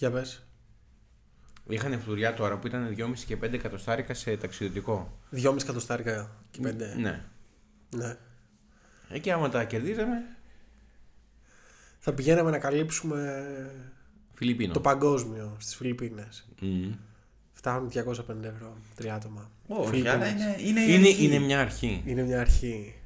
Για πες. Είχαν φλουριά τώρα που ήταν 2,5 και 5 εκατοστάρικα σε ταξιδιωτικό. 2,5 εκατοστάρικα και 5. Ναι. Ναι. Εκεί άμα τα κερδίζαμε, Θα πηγαίναμε να καλύψουμε Φιλιππίνο. το παγκόσμιο στις Φιλιππίνες. Μμμ. Φτάνουν 250 ευρώ, τρία άτομα. Όχι, Φιλιππίνες. αλλά είναι, είναι, η Είναι, αρχή. είναι μια αρχή. Είναι μια αρχή.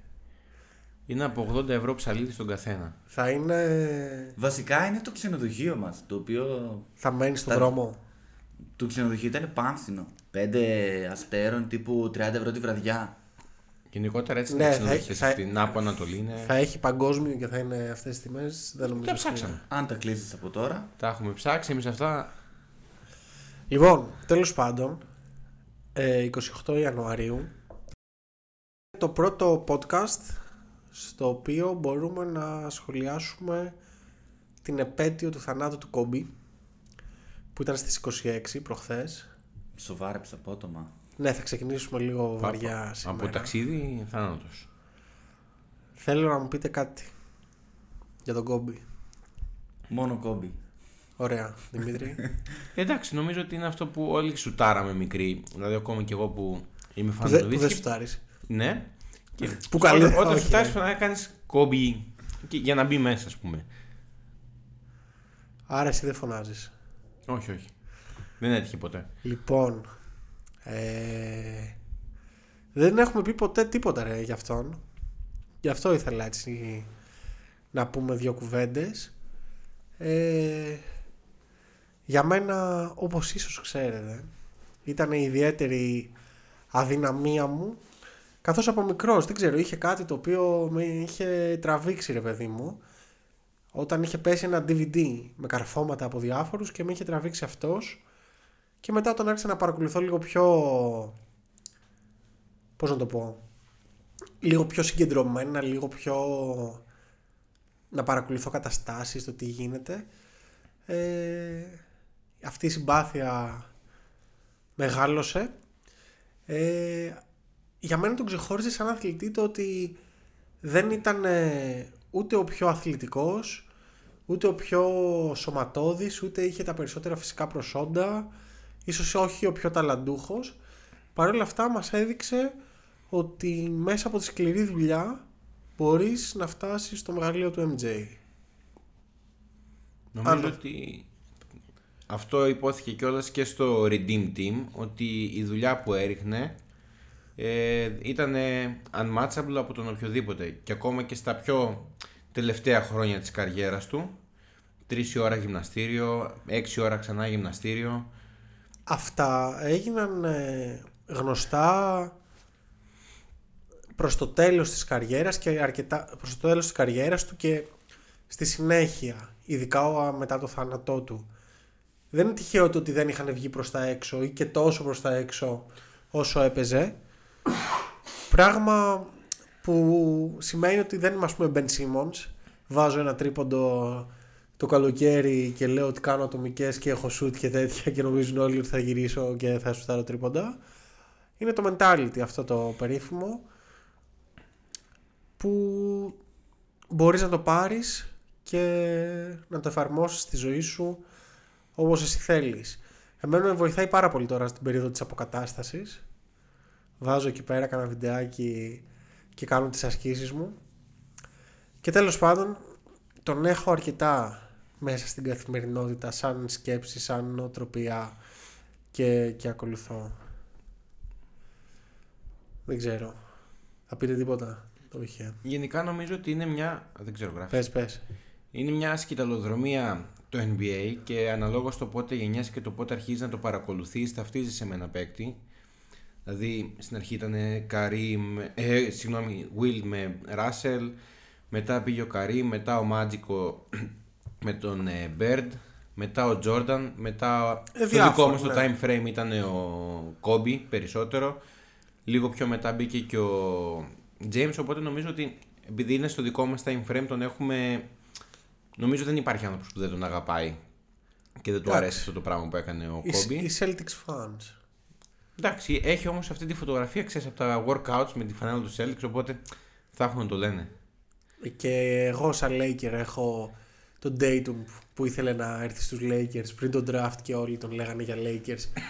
Είναι από 80 ευρώ ψαλίδι στον καθένα. Θα είναι... Βασικά είναι το ξενοδοχείο μας. Το οποίο Θα μένει στον Θα- δρόμο. το ξενοδοχείο ήταν πάνθινο. Πέντε αστέρων τύπου 30 ευρώ τη βραδιά. Γενικότερα έτσι Ναι, είναι θα- ξενοδοχεία θα- στην Άπο Ανατολή. Είναι... Θα έχει παγκόσμιο και θα είναι αυτές τις τιμές. Δεν νομίζω. Τα ότι ψάξαμε. είναι. Αν τα κλείσει από τώρα. Τα έχουμε ψάξει εμείς αυτά. Λοιπόν, τέλος πάντων, ε, 28 Ιανουαρίου, το πρώτο podcast στο οποίο μπορούμε να σχολιάσουμε την επέτειο του θανάτου του Κόμπι που ήταν στις 26 προχθές. Σοβάρεψα απότομα. Ναι, θα ξεκινήσουμε λίγο βαριά σήμερα. Από ταξίδι, θάνατος; Θέλω να μου πείτε κάτι για τον Κόμπι. Μόνο κόμπι. Ωραία, Δημήτρη. Εντάξει, νομίζω ότι είναι αυτό που όλοι σουτάραμε μικροί. Δηλαδή, ακόμα και εγώ που είμαι που, φαν δεν, του που δεν Βίσκι. σουτάρεις. Ναι. Και Που καλή- όταν, όταν όχι, σουτάρεις, ναι. πρέπει να κάνεις κόμπι και- για να μπει μέσα, ας πούμε. Άρα εσύ δεν φωνάζεις. Όχι, όχι. Δεν έτυχε ποτέ. Λοιπόν, ε, δεν έχουμε πει ποτέ τίποτα ρε για αυτόν. Γι' αυτό ήθελα έτσι να πούμε δύο κουβέντες. Ε, για μένα, όπως ίσως ξέρετε, ήταν η ιδιαίτερη αδυναμία μου. Καθώς από μικρός, δεν ξέρω, είχε κάτι το οποίο με είχε τραβήξει ρε παιδί μου. Όταν είχε πέσει ένα DVD με καρφώματα από διάφορους και με είχε τραβήξει αυτός. Και μετά όταν άρχισα να παρακολουθώ λίγο πιο... Πώς να το πω... Λίγο πιο συγκεντρωμένα, λίγο πιο... Να παρακολουθώ καταστάσεις, το τι γίνεται. Ε, αυτή η συμπάθεια μεγάλωσε. Ε, για μένα τον ξεχώριζε σαν αθλητή το ότι δεν ήταν ε, ούτε ο πιο αθλητικός, ούτε ο πιο σωματώδης, ούτε είχε τα περισσότερα φυσικά προσόντα, ίσως όχι ο πιο ταλαντούχος. Παρ' όλα αυτά μας έδειξε ότι μέσα από τη σκληρή δουλειά μπορείς να φτάσεις στο μεγαλείο του MJ. Νομίζω Άλλο. ότι αυτό υπόθηκε κιόλας και στο Redeem Team ότι η δουλειά που έριχνε ε, ήταν unmatchable από τον οποιοδήποτε και ακόμα και στα πιο τελευταία χρόνια της καριέρας του τρεις η ώρα γυμναστήριο, έξι ώρα ξανά γυμναστήριο Αυτά έγιναν ε, γνωστά προς το τέλος της καριέρας και αρκετά προς το τέλος της καριέρας του και στη συνέχεια, ειδικά ο- μετά το θάνατό του. Δεν είναι τυχαίο το ότι δεν είχαν βγει προς τα έξω ή και τόσο προς τα έξω όσο έπαιζε. Πράγμα που σημαίνει ότι δεν είμαι ας πούμε Ben Simmons. Βάζω ένα τρίποντο το καλοκαίρι και λέω ότι κάνω ατομικές και έχω shoot και τέτοια και νομίζουν όλοι ότι θα γυρίσω και θα σουτάρω τρίποντα. Είναι το mentality αυτό το περίφημο που μπορείς να το πάρεις και να το εφαρμόσεις στη ζωή σου όπως εσύ θέλεις. Εμένα με βοηθάει πάρα πολύ τώρα στην περίοδο της αποκατάστασης. Βάζω εκεί πέρα κάνα βιντεάκι και κάνω τις ασκήσεις μου. Και τέλος πάντων τον έχω αρκετά μέσα στην καθημερινότητα σαν σκέψη, σαν νοοτροπία και, και ακολουθώ. Δεν ξέρω. Θα πείτε τίποτα. Όχι. ε. γενικά νομίζω ότι είναι μια δεν ξέρω γράφεις Πες, πες. Είναι μια σκηταλοδρομία το NBA και αναλόγως το πότε γεννιέσαι και το πότε αρχίζεις να το παρακολουθείς ταυτίζεσαι με ένα παίκτη. Δηλαδή στην αρχή ήταν Καρύμ, ε, συγγνώμη, Will με Russell, μετά πήγε ο Καρύμ, μετά ο Μάτζικο με τον ε, Bird, μετά ο Jordan, μετά Ε, στο διάφορα, δικό μας το ναι. time frame ήταν ο Kobe περισσότερο. Λίγο πιο μετά μπήκε και ο James, οπότε νομίζω ότι επειδή είναι στο δικό μας time frame τον έχουμε... Νομίζω δεν υπάρχει άνθρωπος που δεν τον αγαπάει και δεν του Εντάξει. αρέσει αυτό το πράγμα που έκανε ο Οι, Kobe. οι Celtics fans. Εντάξει, έχει όμως αυτή τη φωτογραφία, ξέρεις, από τα workouts με τη φανέλα του Celtics, οπότε θα έχουν να το λένε. Και εγώ σαν Laker έχω τον Dayton που ήθελε να έρθει στους Lakers πριν τον draft και όλοι τον λέγανε για Lakers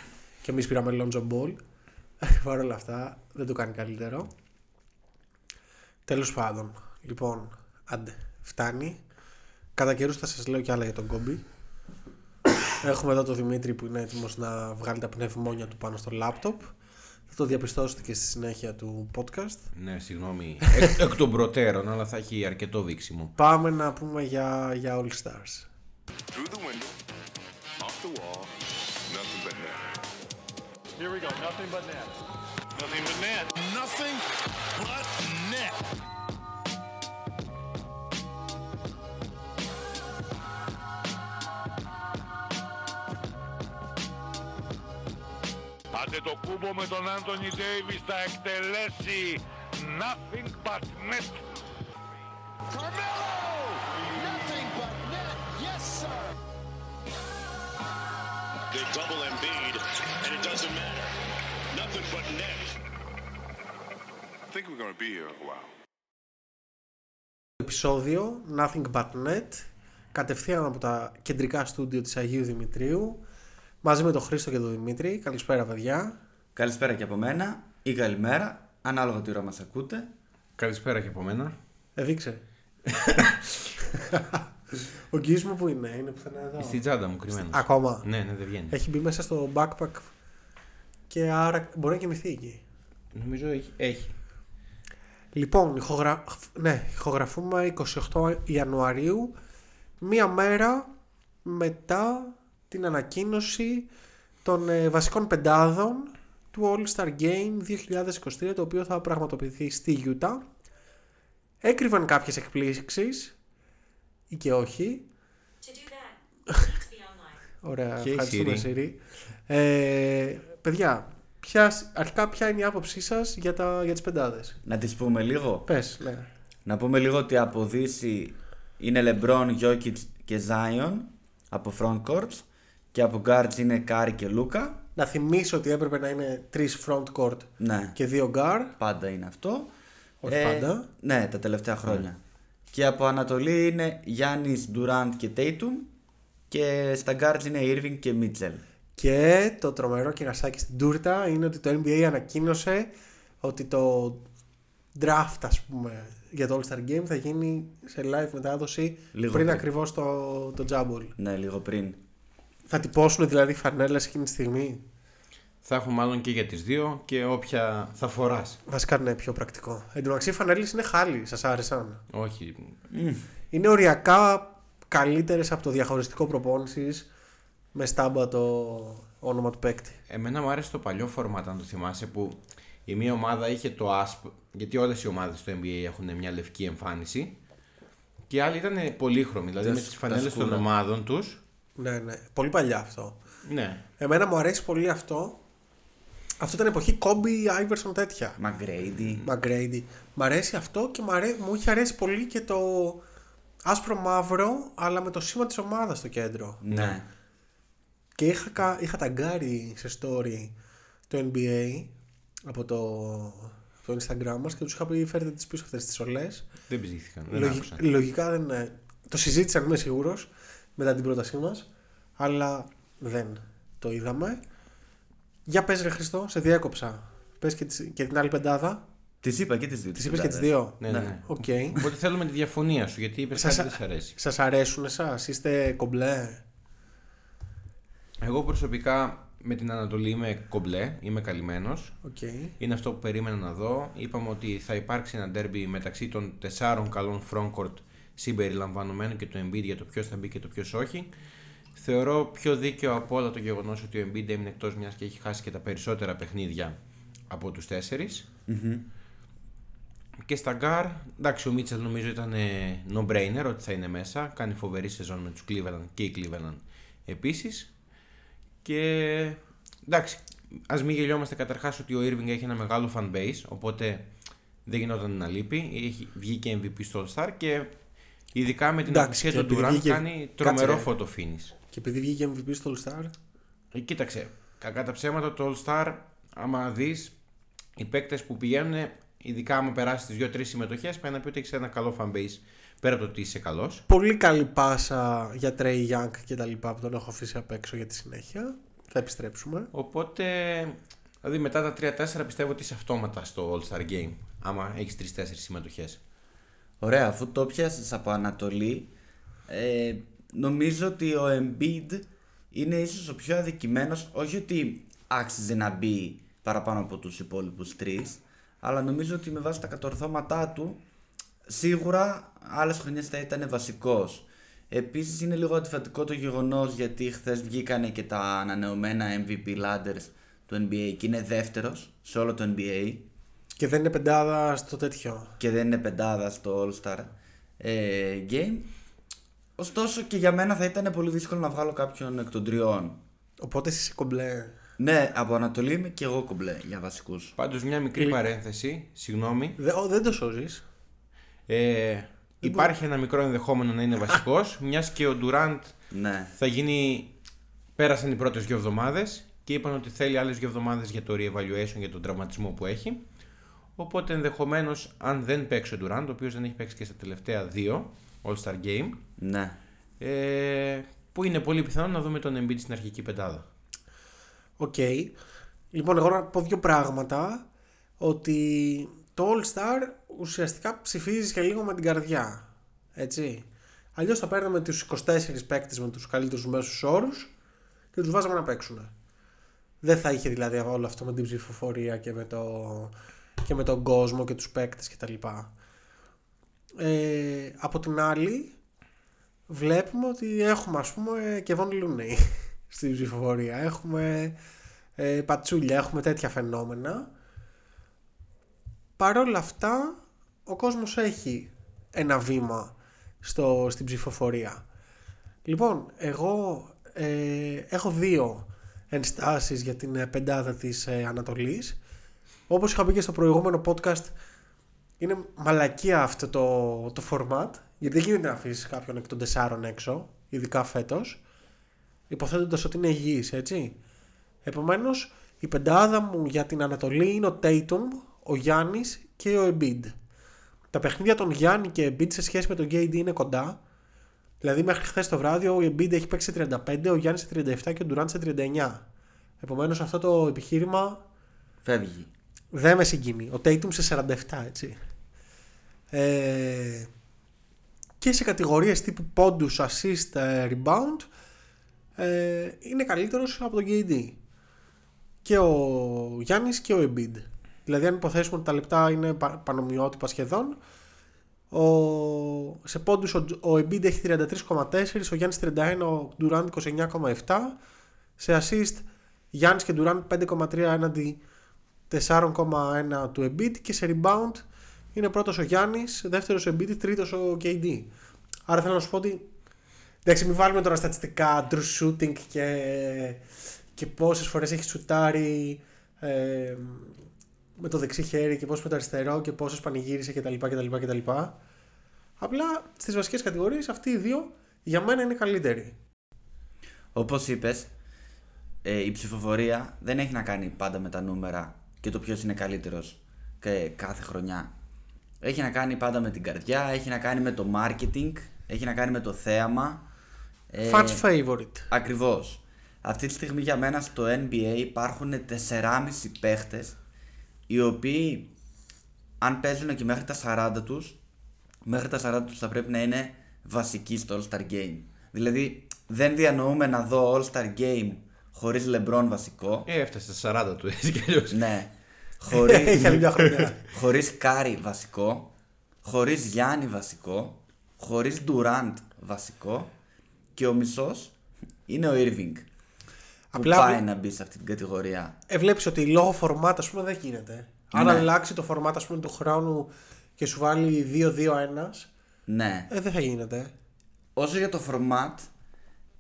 και εμείς πήραμε Lonzo Ball. Παρ' όλα αυτά δεν το κάνει καλύτερο. Τέλος πάντων, λοιπόν, άντε, φτάνει. Κατά καιρούς θα σας λέω κι άλλα για τον Κόμπι. Έχουμε εδώ τον Δημήτρη που είναι έτοιμος να βγάλει τα πνευμόνια του πάνω στο λάπτοπ. Θα το διαπιστώσετε και στη συνέχεια του podcast. Ναι, συγγνώμη. Εκ, εκ των προτέρων, αλλά θα έχει αρκετό δείξιμο. Πάμε να πούμε για, για All Stars. Through the window, off the wall, nothing but net. Here we go. Nothing but net. Nothing but net. Nothing but net. Άντε το κούμπο με τον Άντωνι Ντέιβις θα εκτελέσει nothing but net. Carmelo! Nothing but net. Yes, sir. They double Embiid, and it doesn't matter. Nothing but net. I think we're going to be here a while. επεισόδιο Nothing But Net κατευθείαν από τα κεντρικά στούντιο της Αγίου Δημητρίου μαζί με τον Χρήστο και τον Δημήτρη. Καλησπέρα παιδιά. Καλησπέρα και από μένα ή καλημέρα, ανάλογα τι ώρα μας ακούτε. Καλησπέρα και από μένα. Εδείξε. Ο γκύς μου που είναι, είναι πουθενά εδώ. Στην τσάντα μου κρυμμένος. Ακόμα. Ναι, ναι, δεν βγαίνει. Έχει μπει μέσα στο backpack και άρα μπορεί να κοιμηθεί εκεί. Νομίζω έχει. έχει. Λοιπόν, ηχογρα... ναι, ηχογραφούμε 28 Ιανουαρίου, μία μέρα μετά την ανακοίνωση των ε, βασικών πεντάδων του All-Star Game 2023, το οποίο θα πραγματοποιηθεί στη Utah. Έκρυβαν κάποιες εκπλήξεις, ή και όχι. To do that, you need to be online. Ωραία, Και η ευχαριστούμε Siri. Siri. Ε, παιδιά, ποια, αρχικά ποια είναι η άποψή σας για, τα, για τις πεντάδες; Να τις πούμε λίγο; Πες, ναι. Να πούμε λίγο ότι από Δύση είναι LeBron, Jokic και Zion από frontcourts και από guards είναι Κάρι και Luka. Να θυμίσω ότι έπρεπε να είναι τρεις front court Ναι, και δύο guard. πάντα είναι αυτό. Όχι πάντα. Ναι, τα τελευταία χρόνια. Και από Ανατολή είναι Γιάννης, Durant και Tatum και στα guards είναι Irving και Mitchell. Και το τρομερό κερασάκι στην τούρτα είναι ότι το NBA ανακοίνωσε ότι το draft ας πούμε για το All-Star Game θα γίνει σε live μετάδοση Λίγο πριν πριν. ακριβώς το, το Jumble. Ναι, λίγο πριν. Θα τυπώσουν δηλαδή φανέλες εκείνη τη στιγμή; Θα έχω μάλλον και για τις δύο και όποια θα φοράς. Βασικά είναι πιο πρακτικό. Εν τω μεταξύ οι φανέλες είναι χάλι, σας άρεσαν. Όχι. Είναι οριακά καλύτερες από το διαχωριστικό προπόνησης με στάμπα το όνομα του παίκτη. Εμένα μου άρεσε το παλιό φορμάτα, αν το θυμάσαι, που η μία ομάδα είχε το άσπρο. Γιατί όλες οι ομάδες του NBA έχουν μια λευκή εμφάνιση. Και η άλλη ήταν πολύχρωμη. Δηλαδή Τα με σ- τις τα φανέλες των σκούρα. ομάδων τους. Ναι, ναι. Πολύ παλιά αυτό. Ναι. Εμένα μου αρέσει πολύ αυτό. Αυτό ήταν εποχή Kobe, Iverson τέτοια. McGrady. McGrady. Μ' αρέσει αυτό και μ, αρέ... μου είχε αρέσει πολύ και το άσπρο μαύρο αλλά με το σήμα της ομάδας στο κέντρο. Ναι. Και είχα, κα- είχα ταγκάρει σε story το NBA από το, το Instagram μας και τους είχα πει φέρετε τις πίσω αυτές τις στολές. Δεν ψήθηκαν. Δεν Λογι- άκουσαν. λογικά δεν είναι. Το συζήτησαν είμαι σίγουρος μετά την πρότασή μας αλλά δεν το είδαμε. Για πες ρε Χριστό, σε διέκοψα. Πες και, τις- και την άλλη πεντάδα. Τις είπα και τις δύο. Τις είπες και τις δύο. Ναι, ναι. ναι. Οκ. Οπότε θέλουμε τη διαφωνία σου, γιατί είπε Σας- κάτι δεν σε αρέσει. Σας αρέσουν εσάς, είστε κομπλέ; Εγώ προσωπικά με την Ανατολή είμαι κομπλέ, είμαι καλυμμένος. Οκ. Είναι αυτό που περίμενα να δω. Είπαμε ότι θα υπάρξει ένα ντέρμπι μεταξύ των τεσσάρων καλών frontcourt συμπεριλαμβανομένου και του Embiid για το ποιος θα μπει και το ποιος όχι. Θεωρώ πιο δίκαιο από όλα το γεγονός ότι ο Embiid έμεινε εκτός μιας και έχει χάσει και τα περισσότερα παιχνίδια από τους τεσσερι Και στα γκάρ, εντάξει, ο Μίτσελ νομίζω ήταν ε, no-brainer ότι θα είναι μέσα. Κάνει φοβερή σεζόν με τους Cleveland και οι Cleveland επίσης. Και εντάξει, ας μην γελιόμαστε καταρχάς ότι ο Irving έχει ένα μεγάλο fan base, οπότε δεν γινόταν να λείπει. Έχει βγει και MVP στο All Star και ειδικά με την Εντάξει, απουσία και του επειδή Durant βγήκε- κάνει τρομερό Κάτσε, ρε. photo finish. Και επειδή βγήκε MVP στο All Star. Ε, Κοίταξε, κακά τα ψέματα το All Star, άμα δεις οι παίκτες που πηγαίνουν, ειδικά άμα περάσεις τις 2-3 συμμετοχές, πρέπει να πει ότι έχεις ένα καλό fan base πέρα από το ότι είσαι καλός. Πολύ καλή πάσα για Trey Young και τα λοιπά που τον έχω αφήσει απ' έξω για τη συνέχεια. Θα επιστρέψουμε. Οπότε, δηλαδή μετά τα 3-4 πιστεύω ότι είσαι αυτόματα στο All Star Game. Άμα έχεις 3-4 συμμετοχές. Ωραία, αφού το πιάσες από Ανατολή, ε, νομίζω ότι ο Embiid είναι ίσως ο πιο αδικημένος, όχι ότι άξιζε να μπει παραπάνω από τους υπόλοιπους τρεις, αλλά νομίζω ότι με βάση τα κατορθώματά του, σίγουρα άλλες χρονιές θα ήταν βασικός. Επίσης είναι λίγο αντιφατικό το γεγονός γιατί χθες βγήκανε και τα ανανεωμένα MVP ladders του NBA και είναι δεύτερος σε όλο το NBA Και δεν είναι πεντάδα στο τέτοιο. και δεν είναι πεντάδα στο All Star ε, Game. Ωστόσο και για μένα θα ήταν πολύ δύσκολο να βγάλω κάποιον εκ των τριών. Οπότε εσύ είσαι κομπλέ. Ναι, από Ανατολή είμαι και εγώ κομπλέ για βασικούς. Πάντως, μια μικρή παρένθεση, συγγνώμη. Δε, ο, δεν το σώζεις. Ε, υπάρχει ένα μικρό ενδεχόμενο να είναι βασικός, μιας και ο Ντουράντ Ναι. θα γίνει. Πέρασαν οι πρώτες δύο εβδομάδες και είπαν ότι θέλει άλλες δύο εβδομάδες για το re-evaluation για τον τραυματισμό που έχει. Οπότε ενδεχομένως, αν δεν παίξει ο Ντουράντ, ο οποίος δεν έχει παίξει και στα τελευταία δύο All-Star Game, Ναι. ε, που είναι πολύ πιθανό να δούμε τον Embiid στην αρχική πεντάδα. Οκ. Λοιπόν, εγώ να πω δύο πράγματα. Ότι το All Star ουσιαστικά ψηφίζεις και λίγο με την καρδιά. Έτσι. Αλλιώς θα παίρναμε τους 24 παίκτες με τους καλύτερους μέσους όρους και τους βάζαμε να παίξουν. Δεν θα είχε δηλαδή όλο αυτό με την ψηφοφορία και με, το, και με τον κόσμο και τους παίκτες κτλ. Ε, από την άλλη βλέπουμε ότι έχουμε ας πούμε και Von Looney στην ψηφοφορία. Έχουμε ε, πατσούλια, έχουμε τέτοια φαινόμενα. Παρ' όλα αυτά ο κόσμος έχει ένα βήμα στο, στην ψηφοφορία. Λοιπόν, εγώ ε, έχω δύο ενστάσεις για την ε, πεντάδα της ε, Ανατολής. Όπως είχα πει και στο προηγούμενο podcast, είναι μαλακία αυτό το, το format, γιατί δεν γίνεται να αφήσεις κάποιον εκ των τεσσάρων έξω, ειδικά φέτος, υποθέτοντας ότι είναι υγιής, έτσι. Επομένως, η πεντάδα μου για την Ανατολή είναι ο Tatum, ο Γιάννης και ο Embiid. Τα παιχνίδια των Γιάννη και Embiid σε σχέση με τον KD είναι κοντά. Δηλαδή μέχρι χθες το βράδυ ο Embiid έχει παίξει σε 35, ο Γιάννης σε 37 και ο Durant σε 39. Επομένως αυτό το επιχείρημα Φεύγει. Δεν με συγκινεί. Ο Tatum σε 47 έτσι. Ε, και σε κατηγορίες τύπου πόντους, assist, ε, rebound ε, είναι καλύτερος από τον KD. Και ο Γιάννης και ο Embiid. Δηλαδή αν υποθέσουμε ότι τα λεπτά είναι πα- πανομοιότυπα σχεδόν ο, σε πόντους ο, ο Embiid έχει 33,4 ο Γιάννης 31 ο Durant 29,7 σε assist Γιάννης και Durant 5,3 έναντι 4,1 του Embiid και σε rebound είναι πρώτος ο Γιάννης, δεύτερος ο Embiid, τρίτος ο KD. Άρα θέλω να σου πω ότι εντάξει μην βάλουμε τώρα στατιστικά true shooting και, και πόσες φορές έχει σουτάρει ε, με το δεξί χέρι και πόσο με το αριστερό και πόσες πανηγύρισε κτλ. κτλ, κτλ. Απλά στις βασικές κατηγορίες αυτοί οι δύο για μένα είναι καλύτεροι. Όπως είπες, ε, η ψηφοφορία δεν έχει να κάνει πάντα με τα νούμερα και το ποιος είναι καλύτερος και κάθε χρονιά. Έχει να κάνει πάντα με την καρδιά, έχει να κάνει με το marketing, έχει να κάνει με το θέαμα. Ε, Fans favorite. Ακριβώς. Αυτή τη στιγμή για μένα στο NBA υπάρχουν 4,5 παίχτες οι οποίοι αν παίζουν και μέχρι τα 40 τους μέχρι τα 40 τους θα πρέπει να είναι βασικοί στο All-Star Game. Δηλαδή δεν διανοούμαι να δω All-Star Game χωρίς LeBron βασικό. Ε, έφτασε στα 40 του έτσι κι αλλιώς. Ναι. Χωρίς, Έχει άλλη μια χρονιά. χωρίς Κάρι βασικό, χωρίς Γιάννη βασικό, χωρίς Durant βασικό και ο μισός είναι ο Irving. Που Απλά πάει βλέ- να μπει σε αυτή την κατηγορία. ε, βλέπεις ότι λόγω format ας πούμε δεν γίνεται. Αν Ναι. αλλάξει το format ας πούμε του χρόνου και σου βάλει 2-2-1 Ναι. ε, δεν θα γίνεται. Όσο για το format,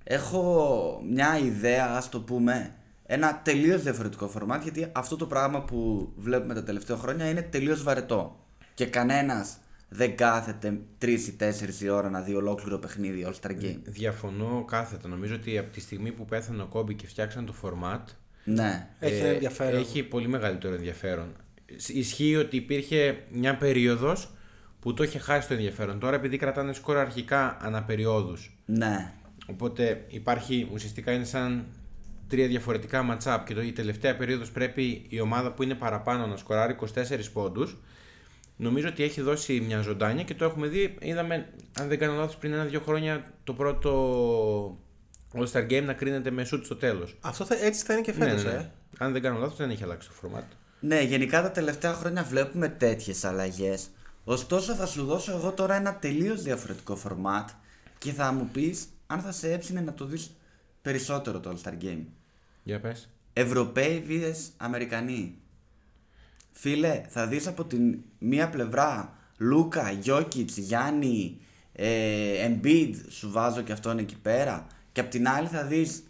έχω μια ιδέα, ας το πούμε, ένα τελείως διαφορετικό format, γιατί αυτό το πράγμα που βλέπουμε τα τελευταία χρόνια είναι τελείως βαρετό. Και κανένας δεν κάθεται 3 ή 4 η ώρα να δει ολόκληρο παιχνίδι All Star Game. Διαφωνώ κάθετα. Νομίζω ότι από τη στιγμή που πέθανε ο Κόμπι και φτιάξαν το format, Ναι. Έχει ένα ενδιαφέρον. Έχει πολύ μεγαλύτερο ενδιαφέρον. Ισχύει ότι υπήρχε μια περίοδος που το είχε χάσει το ενδιαφέρον. Τώρα επειδή κρατάνε σκορ αρχικά αναπεριόδους, Ναι. Οπότε υπάρχει ουσιαστικά είναι σαν τρία διαφορετικά match-up και το, η τελευταία περίοδος πρέπει η ομάδα που είναι παραπάνω να σκοράρει 24 πόντους. Νομίζω ότι έχει δώσει μια ζωντάνια και το έχουμε δει. Είδαμε, αν δεν κάνω λάθος, πριν ένα-δύο χρόνια το πρώτο All-Star Game να κρίνεται με shoot στο τέλος. Αυτό θα, έτσι θα είναι και Ναι, φέτος, ναι, ναι. ε. Αν δεν κάνω λάθος δεν έχει αλλάξει το format. Ναι, γενικά τα τελευταία χρόνια βλέπουμε τέτοιες αλλαγές. Ωστόσο θα σου δώσω εγώ τώρα ένα τελείως διαφορετικό format και θα μου πεις αν θα σε έψινε να το δεις περισσότερο το All-Star Game. Για πες. Ευρωπαίοι vs Αμερικανοί. Φίλε, θα δεις από την μία πλευρά Λούκα, Γιώκητς, Γιάννη, ε, Embiid, σου βάζω και αυτόν εκεί πέρα. Και από την άλλη θα δεις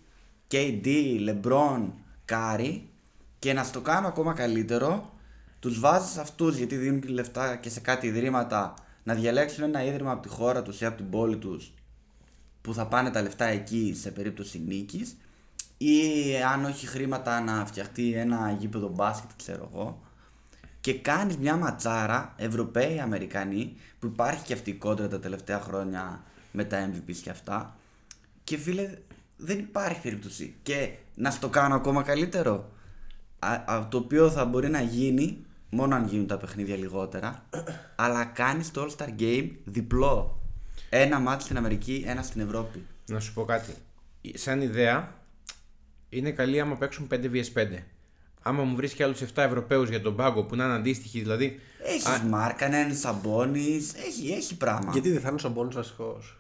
KD, LeBron, Κάρι και να στο κάνω ακόμα καλύτερο, τους βάζεις αυτούς γιατί δίνουν και λεφτά και σε κάτι ιδρύματα να διαλέξουν ένα ίδρυμα από τη χώρα τους ή από την πόλη τους που θα πάνε τα λεφτά εκεί σε περίπτωση νίκης ή αν όχι χρήματα να φτιαχτεί ένα γήπεδο μπάσκετ ξέρω εγώ και κάνεις μια ματσάρα Ευρωπαίοι Αμερικανοί που υπάρχει και αυτή η κόντρα τα τελευταία χρόνια με τα MVPs και αυτά. Και φίλε δεν υπάρχει περίπτωση. Και να στο κάνω ακόμα καλύτερο. Α, α, το οποίο θα μπορεί να γίνει μόνο αν γίνουν τα παιχνίδια λιγότερα αλλά κάνεις το All Star Game διπλό ένα μάτι στην Αμερική, ένα στην Ευρώπη Να σου πω κάτι. Σαν ιδέα, είναι καλή άμα παίξουν 5 vs 5. Άμα μου βρει και άλλους 7 Ευρωπαίους για τον πάγκο που να είναι αντίστοιχοι, δηλαδή. Έχεις Α, Μάρκανεν, Σαμπόνι, έχει, έχει πράγμα. Γιατί δεν θα είναι ο Σαμπόνι βασικός;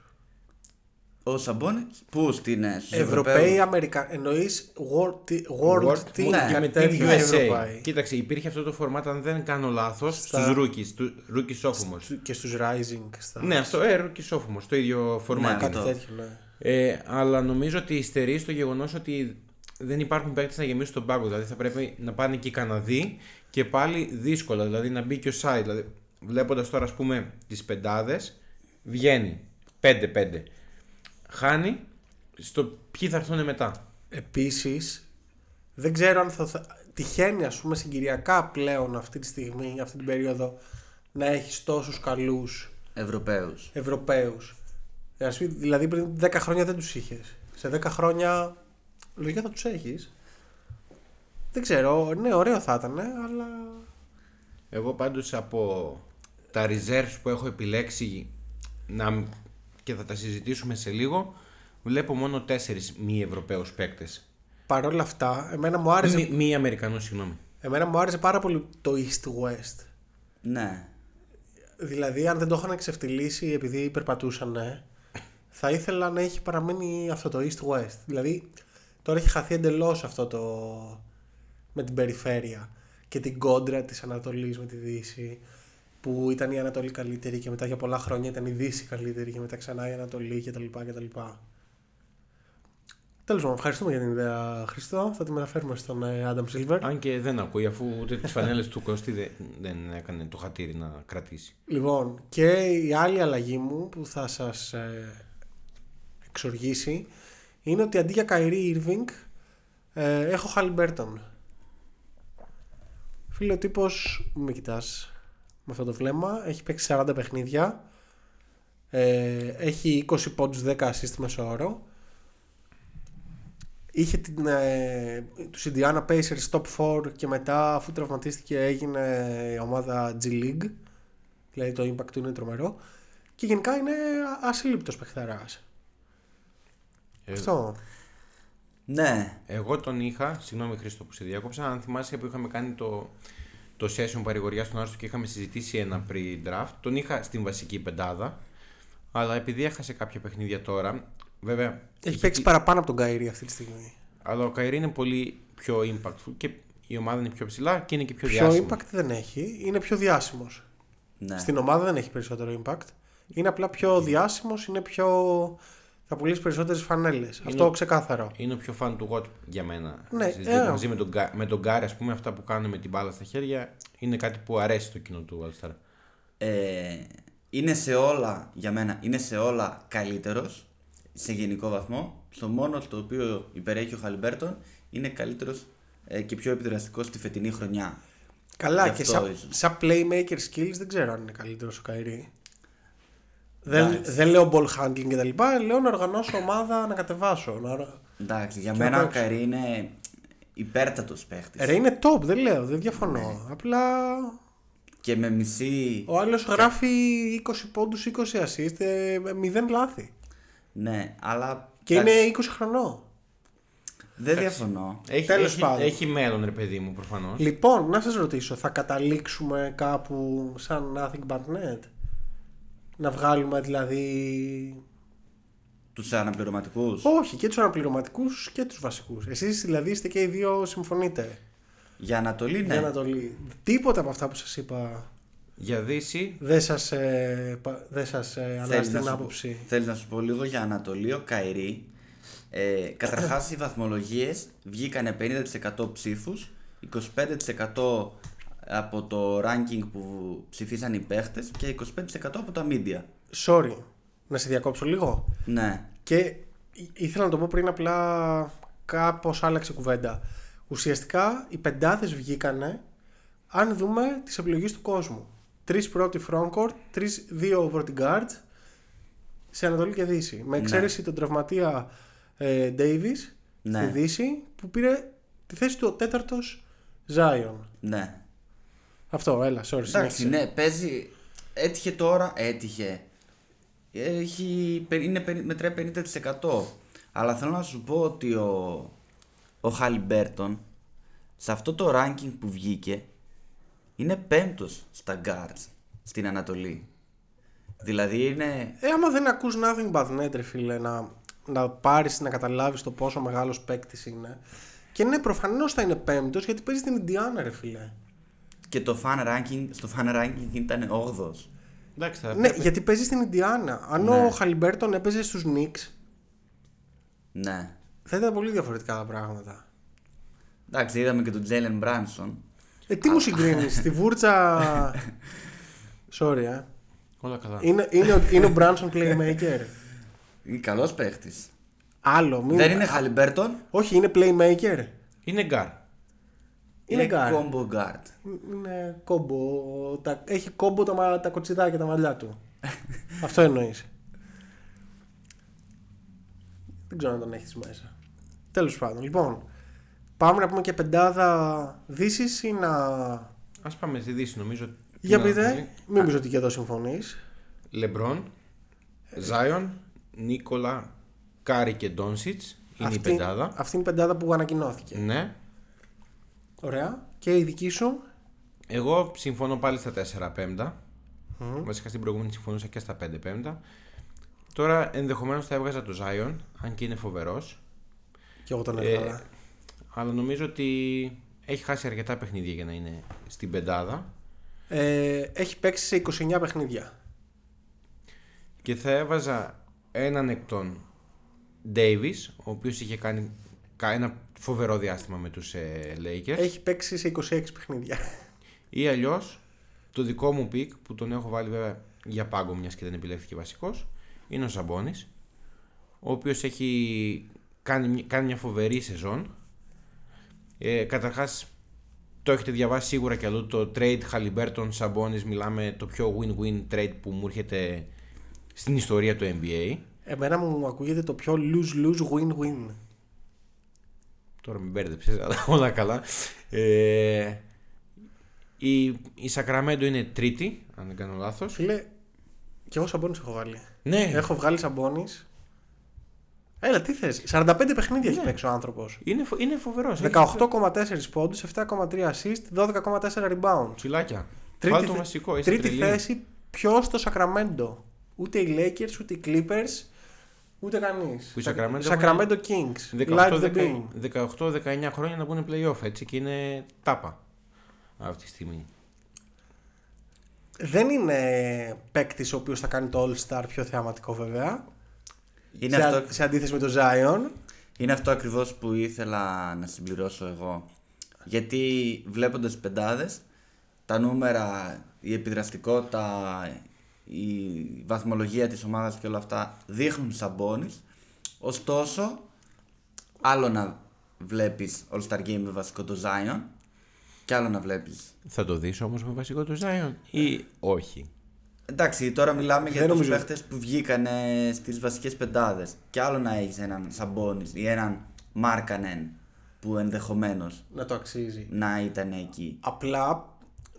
Ο Σαμπόνι, πού στην ε, στους Ευρωπαίοι, Ευρωπαίους; Αμερικανοί. Εννοείς World, τι- world, World Team ναι, και με τέτοια Team USA. Ευρωπαίοι. Κοίταξε, υπήρχε αυτό το format, αν δεν κάνω λάθος, Στα- στους rookies, του rookie sophomores. Και στους Rising. Στα... Ναι, αυτό, ε, rookie sophomores, το ίδιο format. Ναι, Κάτι αυτό. τέτοιο, ναι. Ε, αλλά νομίζω ότι υστερεί στο γεγονός ότι δεν υπάρχουν παίκτες να γεμίσουν τον πάγκο. Δηλαδή θα πρέπει να πάνε και οι Καναδοί και πάλι δύσκολα. Δηλαδή να μπει και ο Σάι. Δηλαδή, Βλέποντας τώρα, ας πούμε, τις πεντάδες, βγαίνει 5-5. Χάνει στο ποιοι θα έρθουν μετά. Επίσης, δεν ξέρω αν θα, θα. Τυχαίνει, ας πούμε, συγκυριακά πλέον αυτή τη στιγμή, αυτή την περίοδο, να έχεις τόσους καλούς Ευρωπαίους. Ευρωπαίους. Δηλαδή πριν 10 χρόνια δεν τους είχες. Σε 10 χρόνια λογικά θα τους έχεις. Δεν ξέρω, ναι, ωραίο θα ήταν, αλλά. Εγώ πάντως από τα reserves που έχω επιλέξει να... και θα τα συζητήσουμε σε λίγο, βλέπω μόνο τέσσερις μη Ευρωπαίους παίκτες. Παρ' όλα αυτά, εμένα μου άρεσε, Μη, μη Αμερικανούς, συγγνώμη. εμένα μου άρεσε πάρα πολύ το East-West. Ναι. Δηλαδή, αν δεν το είχαν ξεφτυλίσει επειδή περπατούσαν, θα ήθελα να έχει παραμείνει αυτό το East-West. Δηλαδή, τώρα έχει χαθεί εντελώς αυτό το. με την περιφέρεια και την κόντρα της Ανατολής με τη Δύση που ήταν η Ανατολή καλύτερη και μετά για πολλά χρόνια ήταν η Δύση καλύτερη και μετά ξανά η Ανατολή κτλ. κτλ. Τέλος πάντων, ευχαριστούμε για την ιδέα, Χριστό. Θα τη μεταφέρουμε στον ε, Adam Silver. Αν και δεν ακούει, αφού ούτε τις φανέλες του Κωστή δεν, δεν έκανε το χατήρι να κρατήσει. Λοιπόν, και η άλλη αλλαγή μου που θα σας ε, εξοργήσει είναι ότι αντί για Καϊρή Irving ε, έχω Χαλιμπέρτον. Φίλε, ο τύπος, μην με κοιτάς με αυτό το βλέμμα, έχει παίξει 40 παιχνίδια, ε, έχει 20 πόντους 10 assist μέσω όρο, είχε την, ε, τους Indiana Pacers top 4 και μετά αφού τραυματίστηκε έγινε η ομάδα G League. Δηλαδή το impact του είναι τρομερό. Και γενικά είναι ασύλληπτος παιχταράς. Ε, αυτό. Ναι. Εγώ τον είχα, συγγνώμη Χρήστο που σε διάκοψα, αν θυμάσαι που είχαμε κάνει το, το session παρηγοριά στον Άρστο και είχαμε συζητήσει ένα pre-draft, τον είχα στην βασική πεντάδα, αλλά επειδή έχασε κάποια παιχνίδια τώρα, βέβαια... έχει είχε παίξει κλει- παραπάνω από τον Καϊρή αυτή τη στιγμή Αλλά ο Καϊρή είναι πολύ πιο impactful και η ομάδα είναι πιο ψηλά και είναι και πιο, πιο διάσημη. impact δεν έχει είναι πιο διάσημος ναι. στην ομάδα δεν έχει περισσότερο impact είναι απλά πιο διάσημος είναι πιο θα πουλήσεις περισσότερες φανέλες αυτό ξεκάθαρο Είναι ο πιο fan του God για μένα. Ναι, Συζητώντα ε, μαζί με τον, Κα- με τον Γκάρι, ας πούμε, αυτά που κάνουν με την μπάλα στα χέρια είναι κάτι που αρέσει στο κοινό του All Star. Ε, είναι σε όλα, για μένα, είναι σε όλα καλύτερος σε γενικό βαθμό. Στο μόνο το οποίο υπερέχει ο Χαλιμπέρτον είναι καλύτερος ε, και πιο επιδραστικός στη φετινή χρονιά. Καλά, Γι' και αυτό σαν, ίσως. σαν playmaker skills δεν ξέρω αν είναι καλύτερος ο Καϊρή. Δεν, Εντάξει. δεν λέω ball handling και τα λοιπά, λέω να οργανώσω ομάδα να κατεβάσω. Να... οργ- Εντάξει, για Και μένα να ο παίξω. Καϊρή είναι υπέρτατος παίχτης. Ρε είναι top, δεν λέω, δεν διαφωνώ. Ναι. Απλά Και με μισή. ο άλλος γράφει 20 πόντους, 20 assist, ε, 0 λάθη. Ναι, αλλά. Και εντάξει, είναι 20 χρονών. Δεν διαφωνώ. Έχει, Τέλος έχει, πάντων. έχει μέλλον, ρε παιδί μου, προφανώς. Λοιπόν, να σας ρωτήσω, θα καταλήξουμε κάπου σαν Nothing But Net; Να βγάλουμε δηλαδή... Τους αναπληρωματικούς. Όχι, και τους αναπληρωματικούς και τους βασικούς. Εσείς δηλαδή είστε και οι δύο συμφωνείτε. Για Ανατολή, ναι. Για Ανατολή. Τίποτα από αυτά που σας είπα Για Δύση, δεν σας, ε, πα- δεν σας ε, αλλάζει Θέλεις να, την σου άποψη. πω, θέλεις να σου πω λίγο για Ανατολή, ο Καϊρή. Ε, καταρχάς οι βαθμολογίες βγήκανε 50% ψήφους, 25% από το ranking που ψηφίσαν οι παίχτες και 25% από τα media. Sorry, να σε διακόψω λίγο. Ναι, Και ή- ήθελα να το πω πριν απλά κάπως άλλαξε κουβέντα. Ουσιαστικά οι πεντάδες βγήκανε αν δούμε τις επιλογές του κόσμου. Τρεις πρώτοι frontcourt, τρεις, δύο πρώτοι guard σε Ανατολή και Δύση. Με εξαίρεση τον τραυματία ε, Davis Ναι. στη Δύση που πήρε τη θέση του ο τέταρτος Zion. ναι. Αυτό, έλα, sorry, Εντάξει, συνέχισε. ναι, παίζει. Έτυχε τώρα. Έτυχε. Έχει, είναι, περι- μετράει 50%. Αλλά θέλω να σου πω ότι ο, ο Χαλιμπέρτον σε αυτό το ranking που βγήκε είναι πέμπτος στα guards στην Ανατολή. Δηλαδή είναι. Ε, άμα δεν ακούς nothing but net, ρε φίλε, να, να πάρεις να καταλάβεις το πόσο μεγάλος παίκτης είναι. Και ναι, προφανώς θα είναι πέμπτος γιατί παίζει στην Ιντιάνα, ρε φίλε. Και το fan ranking, στο fan ranking ήταν 8ος. εντάξει, θα Ναι, πρέπει- γιατί παίζει στην Ιντιάνα. Αν Ναι. ο Χαλιμπέρτον έπαιζε στους Knicks, Ναι. θα ήταν πολύ διαφορετικά τα πράγματα. Εντάξει, είδαμε και τον Τζέιλεν Μπράνσον. Ε, τι μου συγκρίνεις, τη βούρτσα. Sorry, ε. όλα καλά. Είναι, είναι, ο- είναι ο Μπράνσον playmaker. Είναι καλός παίχτης. Άλλο. Μην... Δεν είναι Χαλιμπέρτον, Όχι, είναι playmaker. Είναι γκάρ. Είναι είναι guard. combo guard. Είναι combo. Τα, έχει κόμπο τα, μα- τα κοτσιδάκια τα μαλλιά του. Αυτό εννοείς. Δεν ξέρω αν τον έχεις μέσα. Τέλος πάντων. Λοιπόν, πάμε να πούμε και πεντάδα δύσης ή να... Α πάμε στη Δύση, νομίζω. Για την πείτε, Ανατολή. μην νομίζω ότι και εδώ συμφωνείς. Λεμπρόν, Ζάιον, Νίκολα, Κάρι και Ντόνσιτς. Είναι η Αυτή- πεντάδα. Αυτή είναι η πεντάδα που ανακοινώθηκε. Ναι. Ωραία. Και η δική σου; Εγώ συμφωνώ πάλι στα 4 πέμπτα. Βασικά στην προηγούμενη συμφωνούσα και στα 5 πέμπτα. Τώρα ενδεχομένως θα έβγαζα το Ζάιον, αν και είναι φοβερός. Και εγώ τον Ε, έβγαλα. αλλά νομίζω ότι έχει χάσει αρκετά παιχνίδια για να είναι στην πεντάδα. Ε, έχει παίξει σε 29 παιχνίδια. Και θα έβαζα έναν εκ των Davis, ο οποίος είχε κάνει κα- ένα φοβερό διάστημα με τους ε, Lakers. Έχει παίξει σε 26 παιχνίδια. Ή αλλιώς το δικό μου pick που τον έχω βάλει βέβαια για πάγκο μιας και δεν επιλέχθηκε βασικός είναι ο Σαμπόνις, ο οποίος έχει κάνει, μια- κάνει μια φοβερή σεζόν. Ε, Καταρχάς, το έχετε διαβάσει σίγουρα και αλλού το trade Halliburton Sabonis. Μιλάμε το πιο win-win trade που μου έρχεται στην ιστορία του NBA. Εμένα μου ακούγεται το πιο lose-lose win-win. Τώρα μην μπέρδεψες, αλλά όλα καλά. Ε, η, η Sacramento είναι τρίτη, αν δεν κάνω λάθος. Φίλε, και εγώ σαμπόνις έχω βάλει. Ναι, Έχω βγάλει σαμπόνις. Έλα, τι θες. 45 παιχνίδια έχει παίξει ο άνθρωπος. είναι, φο- είναι φοβερός. 18,4 πόντους, 7,3 assist, 12,4 rebound. Φιλάκια. Τρίτη, Βάλ το θε- βασικό, είσαι τρίτη τρελή. θέση ποιος στο Σακραμέντο. Ούτε οι Lakers, ούτε οι Clippers, ούτε κανείς. Που οι Sacramento Sacramento Kings. Like the beam. 18-19 χρόνια να μπουν playoff έτσι και είναι τάπα αυτή τη στιγμή. Δεν είναι παίκτης ο οποίος θα κάνει το All Star πιο θεαματικό βέβαια. Είναι σε, αυτό, σε αντίθεση με τον Zion. είναι αυτό ακριβώς που ήθελα να συμπληρώσω εγώ. Γιατί βλέποντας πεντάδες, τα νούμερα, η επιδραστικότητα, η βαθμολογία της ομάδας και όλα αυτά δείχνουν σαμπόνις. Ωστόσο, άλλο να βλέπεις All Star Game με βασικό το Zion Κι άλλο να βλέπεις. Θα το δεις όμως με βασικό του Zion ή όχι; Εντάξει, τώρα μιλάμε για Δεν τους νομίζω. παίχτες που βγήκαν στις βασικές πεντάδες. Κι άλλο να έχεις έναν Σαμπόνι ή έναν Μάρκανεν που ενδεχομένως Να το αξίζει. να ήταν εκεί. Απλά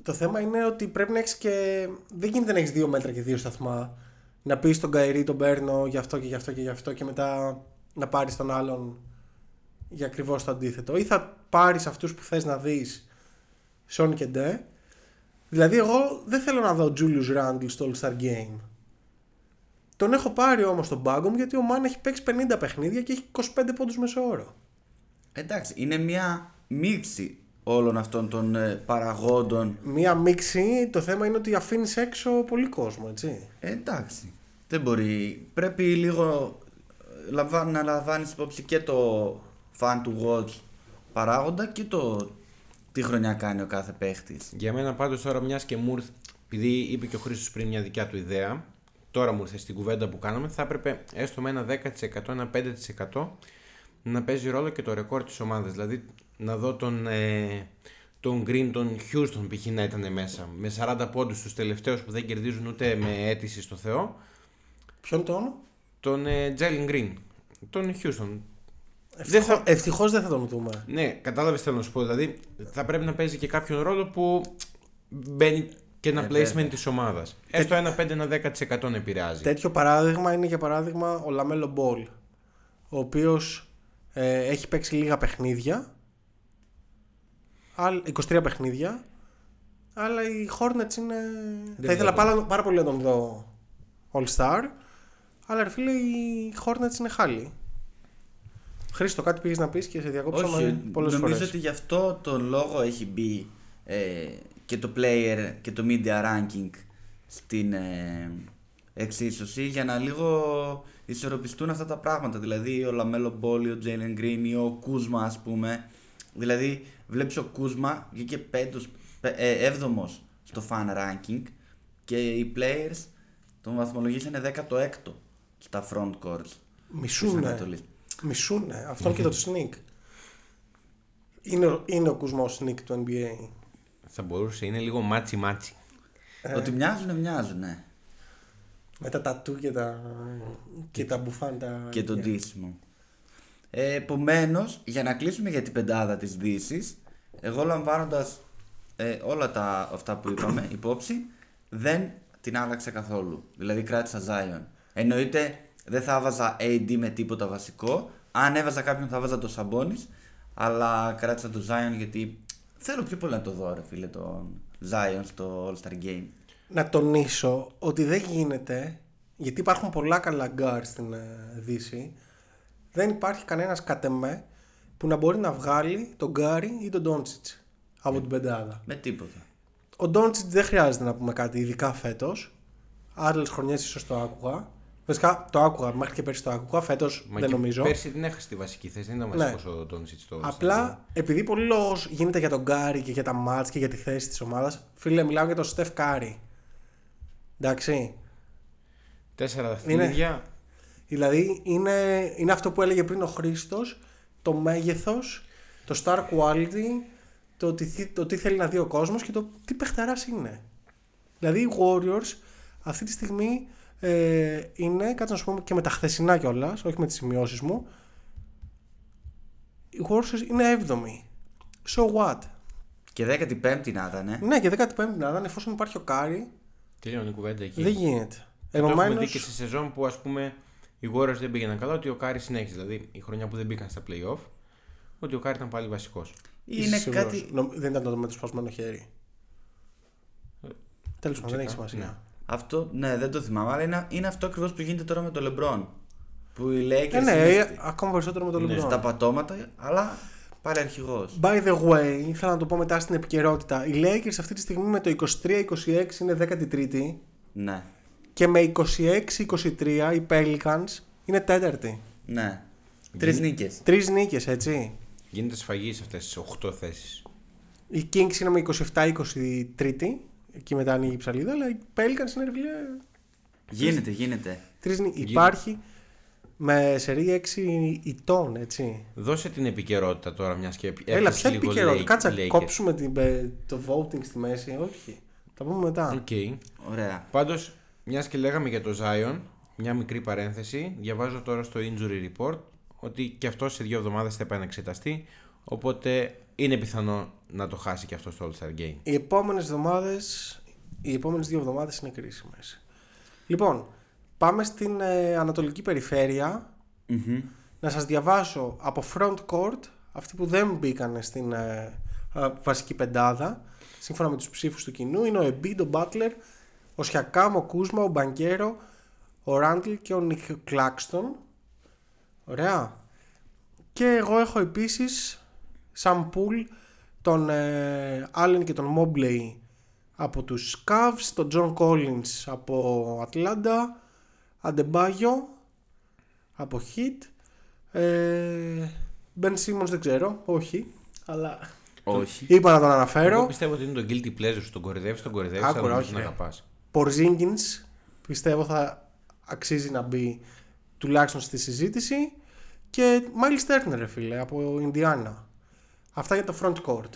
το θέμα είναι ότι πρέπει να έχεις και. Δεν γίνεται να έχεις δύο μέτρα και δύο σταθμά. Να πεις στον Καϊρή τον παίρνω γι' αυτό και γι' αυτό και γι' αυτό και μετά να πάρεις τον άλλον για ακριβώς το αντίθετο. Ή θα πάρεις αυτούς που θες να δεις Σον και Ντε. Δηλαδή, εγώ δεν θέλω να δω Julius Randle στο All Star Game. Τον έχω πάρει όμως στον πάγκο μου γιατί ο Μάν έχει παίξει 50 παιχνίδια και έχει 25 πόντους μεσόωρο. Εντάξει, είναι μια μίξη όλων αυτών των ε, παραγόντων. Μία μίξη, το θέμα είναι ότι αφήνεις έξω πολύ κόσμο, έτσι. Ε, εντάξει. Δεν μπορεί. Πρέπει λίγο ε, λαμβά- να λαμβάνεις υπόψη και το fan to watch παράγοντα και το τι χρονιά κάνει ο κάθε παίχτης. Για μένα πάντως τώρα μιας και μου ήρθε, επειδή είπε και ο Χρήστος πριν μια δικιά του ιδέα, τώρα μου ήρθε στην κουβέντα που κάναμε, θα έπρεπε έστω με ένα 10%, ένα 5% να παίζει ρόλο και το ρεκόρ της ομάδας. Δηλαδή να δω τον, ε, τον Green, τον Houston π.χ. να ήταν μέσα, με 40 πόντους τους τελευταίους που δεν κερδίζουν ούτε με αίτηση στο Θεό, Ποιον το όνομα; τον ε, Jalen Green, τον Houston. Ευτυχώ θα- ευτυχώς δεν θα τον δούμε. Ναι, κατάλαβες θέλω να σου πω. Δηλαδή θα πρέπει να παίζει και κάποιον ρόλο που μπαίνει και ένα Ε, placement βέβαια. της ομάδας. Έστω ένα 5-10% να επηρεάζει. Τέτοιο παράδειγμα είναι για παράδειγμα ο Λαμέλο Μπολ, ο οποίος ε, έχει παίξει λίγα παιχνίδια, άλλ- 23 παιχνίδια, αλλά οι Hornets είναι... θα ήθελα βλέπω. πάρα, πάρα πολύ να τον δω All Star, αλλά ρε φίλε οι Hornets είναι χάλι. Χρήστο, κάτι πήγες να πεις και σε διακόψαμε Όχι, πολλές νομίζω φορές. ότι γι' αυτό τον λόγο έχει μπει ε, και το player και το media ranking στην ε, εξίσωση για να λίγο ισορροπιστούν αυτά τα πράγματα. Δηλαδή ο Λαμέλο Μπόλ, ο Τζέιλεν Γκριν ή ο Κούσμα ας πούμε. Δηλαδή βλέπεις ο Κούσμα βγήκε πέμπτος, πέ- ε, έβδομος στο fan ranking και οι players τον βαθμολογήσανε 16ο στα front courts. της Μισούνε. Ανατολής. Μισούνε. Αυτόν και το Snik. Είναι, ο- είναι ο Κούσμα ο Snik του NBA. Θα μπορούσε, είναι λίγο matchy matchy. Ότι μοιάζουνε, μοιάζουνε. Με τα τατού και τα, και τα μπουφάν. και τον ντύσιμο. Ε, Επομένως, για να κλείσουμε για την πεντάδα της Δύσης, εγώ λαμβάνοντας ε, όλα τα αυτά που είπαμε υπόψη, δεν την άλλαξα καθόλου. Δηλαδή κράτησα Zion. Εννοείται δεν θα έβαζα AD με τίποτα βασικό. Αν έβαζα κάποιον θα βάζα το Sabonis, αλλά κράτησα το Zion γιατί θέλω πιο πολύ να το δω, ρε φίλε, τον Zion στο All Star Game. Να τονίσω ότι δεν γίνεται, γιατί υπάρχουν πολλά καλά γκάρ στην ε, Δύση, δεν υπάρχει κανένας κατ' εμέ που να μπορεί να βγάλει τον Κάρι ή τον Ντόντσιτς από την πεντάδα. Με τίποτα. Ο Ντόντσιτς δεν χρειάζεται να πούμε κάτι, ειδικά φέτος. Άλλες χρονιές ίσως το άκουγα. Βασικά το άκουγα, μέχρι και πέρσι το άκουγα, φέτος Μα δεν και νομίζω. Πέρσι την έχασε τη βασική θέση, δεν ήταν Ναι. βασικός ο Ντόντσιτς στο Απλά επειδή πολύ λόγος γίνεται για τον Κάρι και για τα μάτς και για τη θέση της ομάδας, φίλε, μιλάω για τον Στεφ Κάρι. Εντάξει. Τέσσερα δαχτυλίδια. Δηλαδή είναι, είναι αυτό που έλεγε πριν ο Χρήστος, το μέγεθος, το star quality, το, τι, θ- το τι θέλει να δει ο κόσμος και το τι παιχταράς είναι. Δηλαδή οι Warriors αυτή τη στιγμή ε, είναι, κάτσε να σου πούμε και με τα χθεσινά κιόλας, όχι με τις σημειώσεις μου. Οι Warriors είναι 7η. So what? Και 15η να ήταν, ε. Ναι, και 15η να ήταν εφόσον υπάρχει ο Κάρι, Τελειώνει η κουβέντα εκεί. δεν γίνεται. Το έχουμε Επομένως, δει και σε σεζόν που ας πούμε οι Warriors δεν πήγαιναν καλά, ότι ο Κάρι συνέχισε. Δηλαδή η χρονιά που δεν μπήκαν στα playoff, ότι ο Κάρι ήταν πάλι βασικός. Είναι είσαι σίγουρος. κάτι. Νομ- Δεν ήταν το με το σπασμένο χέρι. Ε, Τέλος πάντων, δεν έχει τσεκά, σημασία. Αυτό, ναι, δεν το θυμάμαι, αλλά είναι, είναι αυτό ακριβώς που γίνεται τώρα με το LeBron. Που οι Lakers Ε, ναι, είναι ε, στη- ακόμα περισσότερο με το Ναι, LeBron. στα πατώματα, αλλά πάλι αρχηγός. By the way, ήθελα να το πω μετά στην επικαιρότητα. Οι Lakers αυτή τη στιγμή με το 23-26 είναι 13η Ναι, και με 26-23 οι Pelicans είναι τέταρτη. ναι. Τρεις νίκες. Τρεις νίκες, έτσι. Γίνεται σφαγής σε αυτές τις 8 θέσεις. Οι Kings είναι με 27-23η. Εκεί μετά ανοίγει η ψαλίδα, αλλά οι Pelicans είναι ρε φίλε. Γίνεται, γίνεται. Τρεις νίκες. Υπάρχει, Με σερή 6 ητών, έτσι. Δώσε την επικαιρότητα τώρα, μιας και Έλα, έπιασε ποια λίγο επικαιρότητα. Lake- Κάτσε να Lakers. κόψουμε την, ε, το voting στη μέση. Όχι. Θα πούμε μετά. Οκ. Ωραία. Πάντως, μιας και λέγαμε για το Zion, μια μικρή παρένθεση. Διαβάζω τώρα στο injury report ότι και αυτό σε δύο εβδομάδες θα επανεξεταστεί. Οπότε είναι πιθανό να το χάσει και αυτό στο All Star Game. Οι επόμενες εβδομάδες, οι επόμενες δύο εβδομάδες είναι κρίσιμες. Λοιπόν, πάμε στην ε, Ανατολική Περιφέρεια. Να σας διαβάσω από front court, αυτοί που δεν μπήκαν στην ε, α, βασική πεντάδα, σύμφωνα με τους ψήφους του κοινού, είναι ο Embiid, ο Butler, ο Σιακάμ, ο Κούσμα, ο Μπανκέρο, ο Ράντλ και ο Νικ Κλάκστον. Ωραία. Και εγώ έχω επίσης σαν πουλ τον ε, Allen και τον Mobley από τους Cavs, τον John Collins από Atlanta, Adebayo από Heat, ε, Ben Simmons δεν ξέρω, όχι, αλλά Όχι. είπα να τον Εγώ αναφέρω. πιστεύω ότι είναι το guilty pleasure σου. Τον κορυδεύεις, τον κορυδεύεις, αλλά Άκουρα, δεν όχι, τον ρε. Αγαπά. Porzingis πιστεύω θα αξίζει να μπει τουλάχιστον στη συζήτηση και Miles Turner ρε φίλε από Ινδιάνα. Αυτά για το front court.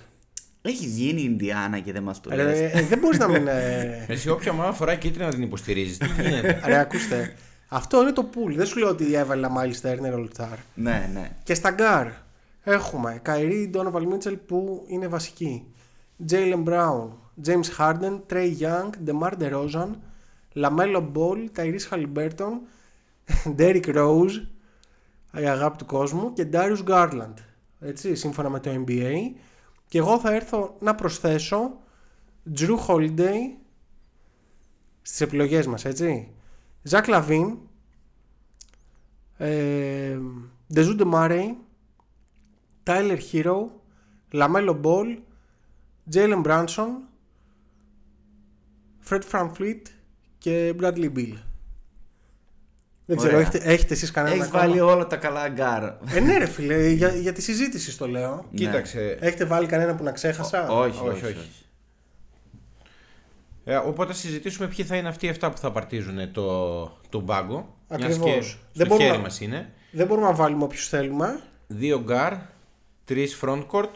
Έχει γίνει η Ινδιάνα και δεν μας το λες. Ρε, ε, δεν μπορείς να μην... ε, Εσύ, όποια ομάδα φοράει κίτρινα να την υποστηρίζεις. Τι γίνεται; Ρε, ακούστε. Αυτό είναι το pool. Δεν σου λέω ότι έβαλε Myles Turner All Star. Ναι, ναι. Και στα γκάρ έχουμε Kyrie Donovan Mitchell που είναι βασική. Jaylen Brown, James Harden, Trae Young, DeMar DeRozan, LaMelo Ball, Tyrese Haliburton, Derrick Rose, η αγάπη του κόσμου και Darius Garland. Έτσι, σύμφωνα με το NBA. Και εγώ θα έρθω να προσθέσω Jrue Holiday στις επιλογές μας, έτσι. Zach LaVine, ε, Dejounte Murray, Tyler Herro, LaMelo Ball, Jalen Brunson, Fred VanVleet και Bradley Beal. Δεν ξέρω, Ωραία. έχετε, έχετε εσείς κανένα Έχεις ακόμα; βάλει όλα τα καλά γκάρ. Ε, ναι ρε φίλε, για, για τη συζήτηση στο λέω. Κοίταξε. Έχετε βάλει κανένα που να ξέχασα; όχι, όχι, όχι, όχι. όχι. Ε, οπότε συζητήσουμε ποιοι θα είναι αυτοί οι 7 που θα απαρτίζουν το, το πάγκο. Μιας Ακριβώς. και Δεν στο μπορούμε χέρι να- μας είναι. Δεν μπορούμε να βάλουμε όποιους θέλουμε. Δύο γκάρ, τρεις frontcourt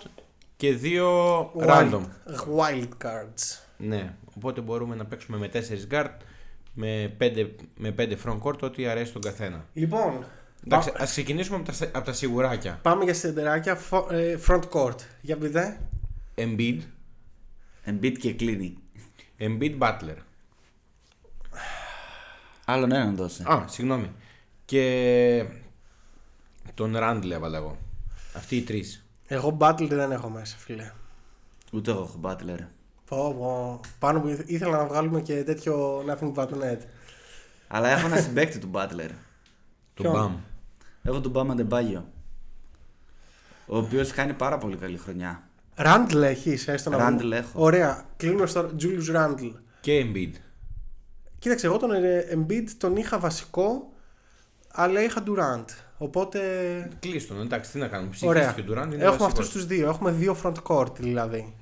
και δύο Wild, random. wild cards. Ναι, οπότε μπορούμε να παίξουμε με 4 guard, με 5, με πέντε frontcourt, ό,τι αρέσει τον καθένα. Λοιπόν, Εντάξει, πά- ας ξεκινήσουμε από τα, από τα σιγουράκια. πάμε για σεντεράκια φο- ε, front court. Για πείτε. Embiid, Embiid και κλείνει. Embiid Butler. Άλλον έναν δώσε. Α, συγγνώμη. Και τον Randle έβαλα εγώ. Αυτοί οι τρεις. Εγώ Butler δεν έχω μέσα, φίλε. Ούτε εγώ έχω Butler. Πω, πω. Πάνω που ήθε- ήθελα να βγάλουμε και τέτοιο Nothing But Net. Αλλά έχω ένα συμπέκτη του Butler. Τον Ποιον; Bam. Έχω τον Bama Ντεμπάγιο. Ο οποίος κάνει πάρα πολύ καλή χρονιά. Randle έχεις, έστω να Randle πούμε. έχω. Ωραία. Κλείνουμε στο Julius Randle. Και Embiid. Κοίταξε, εγώ τον ε, Embiid τον είχα βασικό, αλλά είχα Durant. Οπότε. Κλείστον, εντάξει, τι να κάνουμε. Ωραία. Ψηφίστηκε ο Durant. είναι Έχουμε βασικός. αυτούς τους δύο. Έχουμε δύο front court δηλαδή.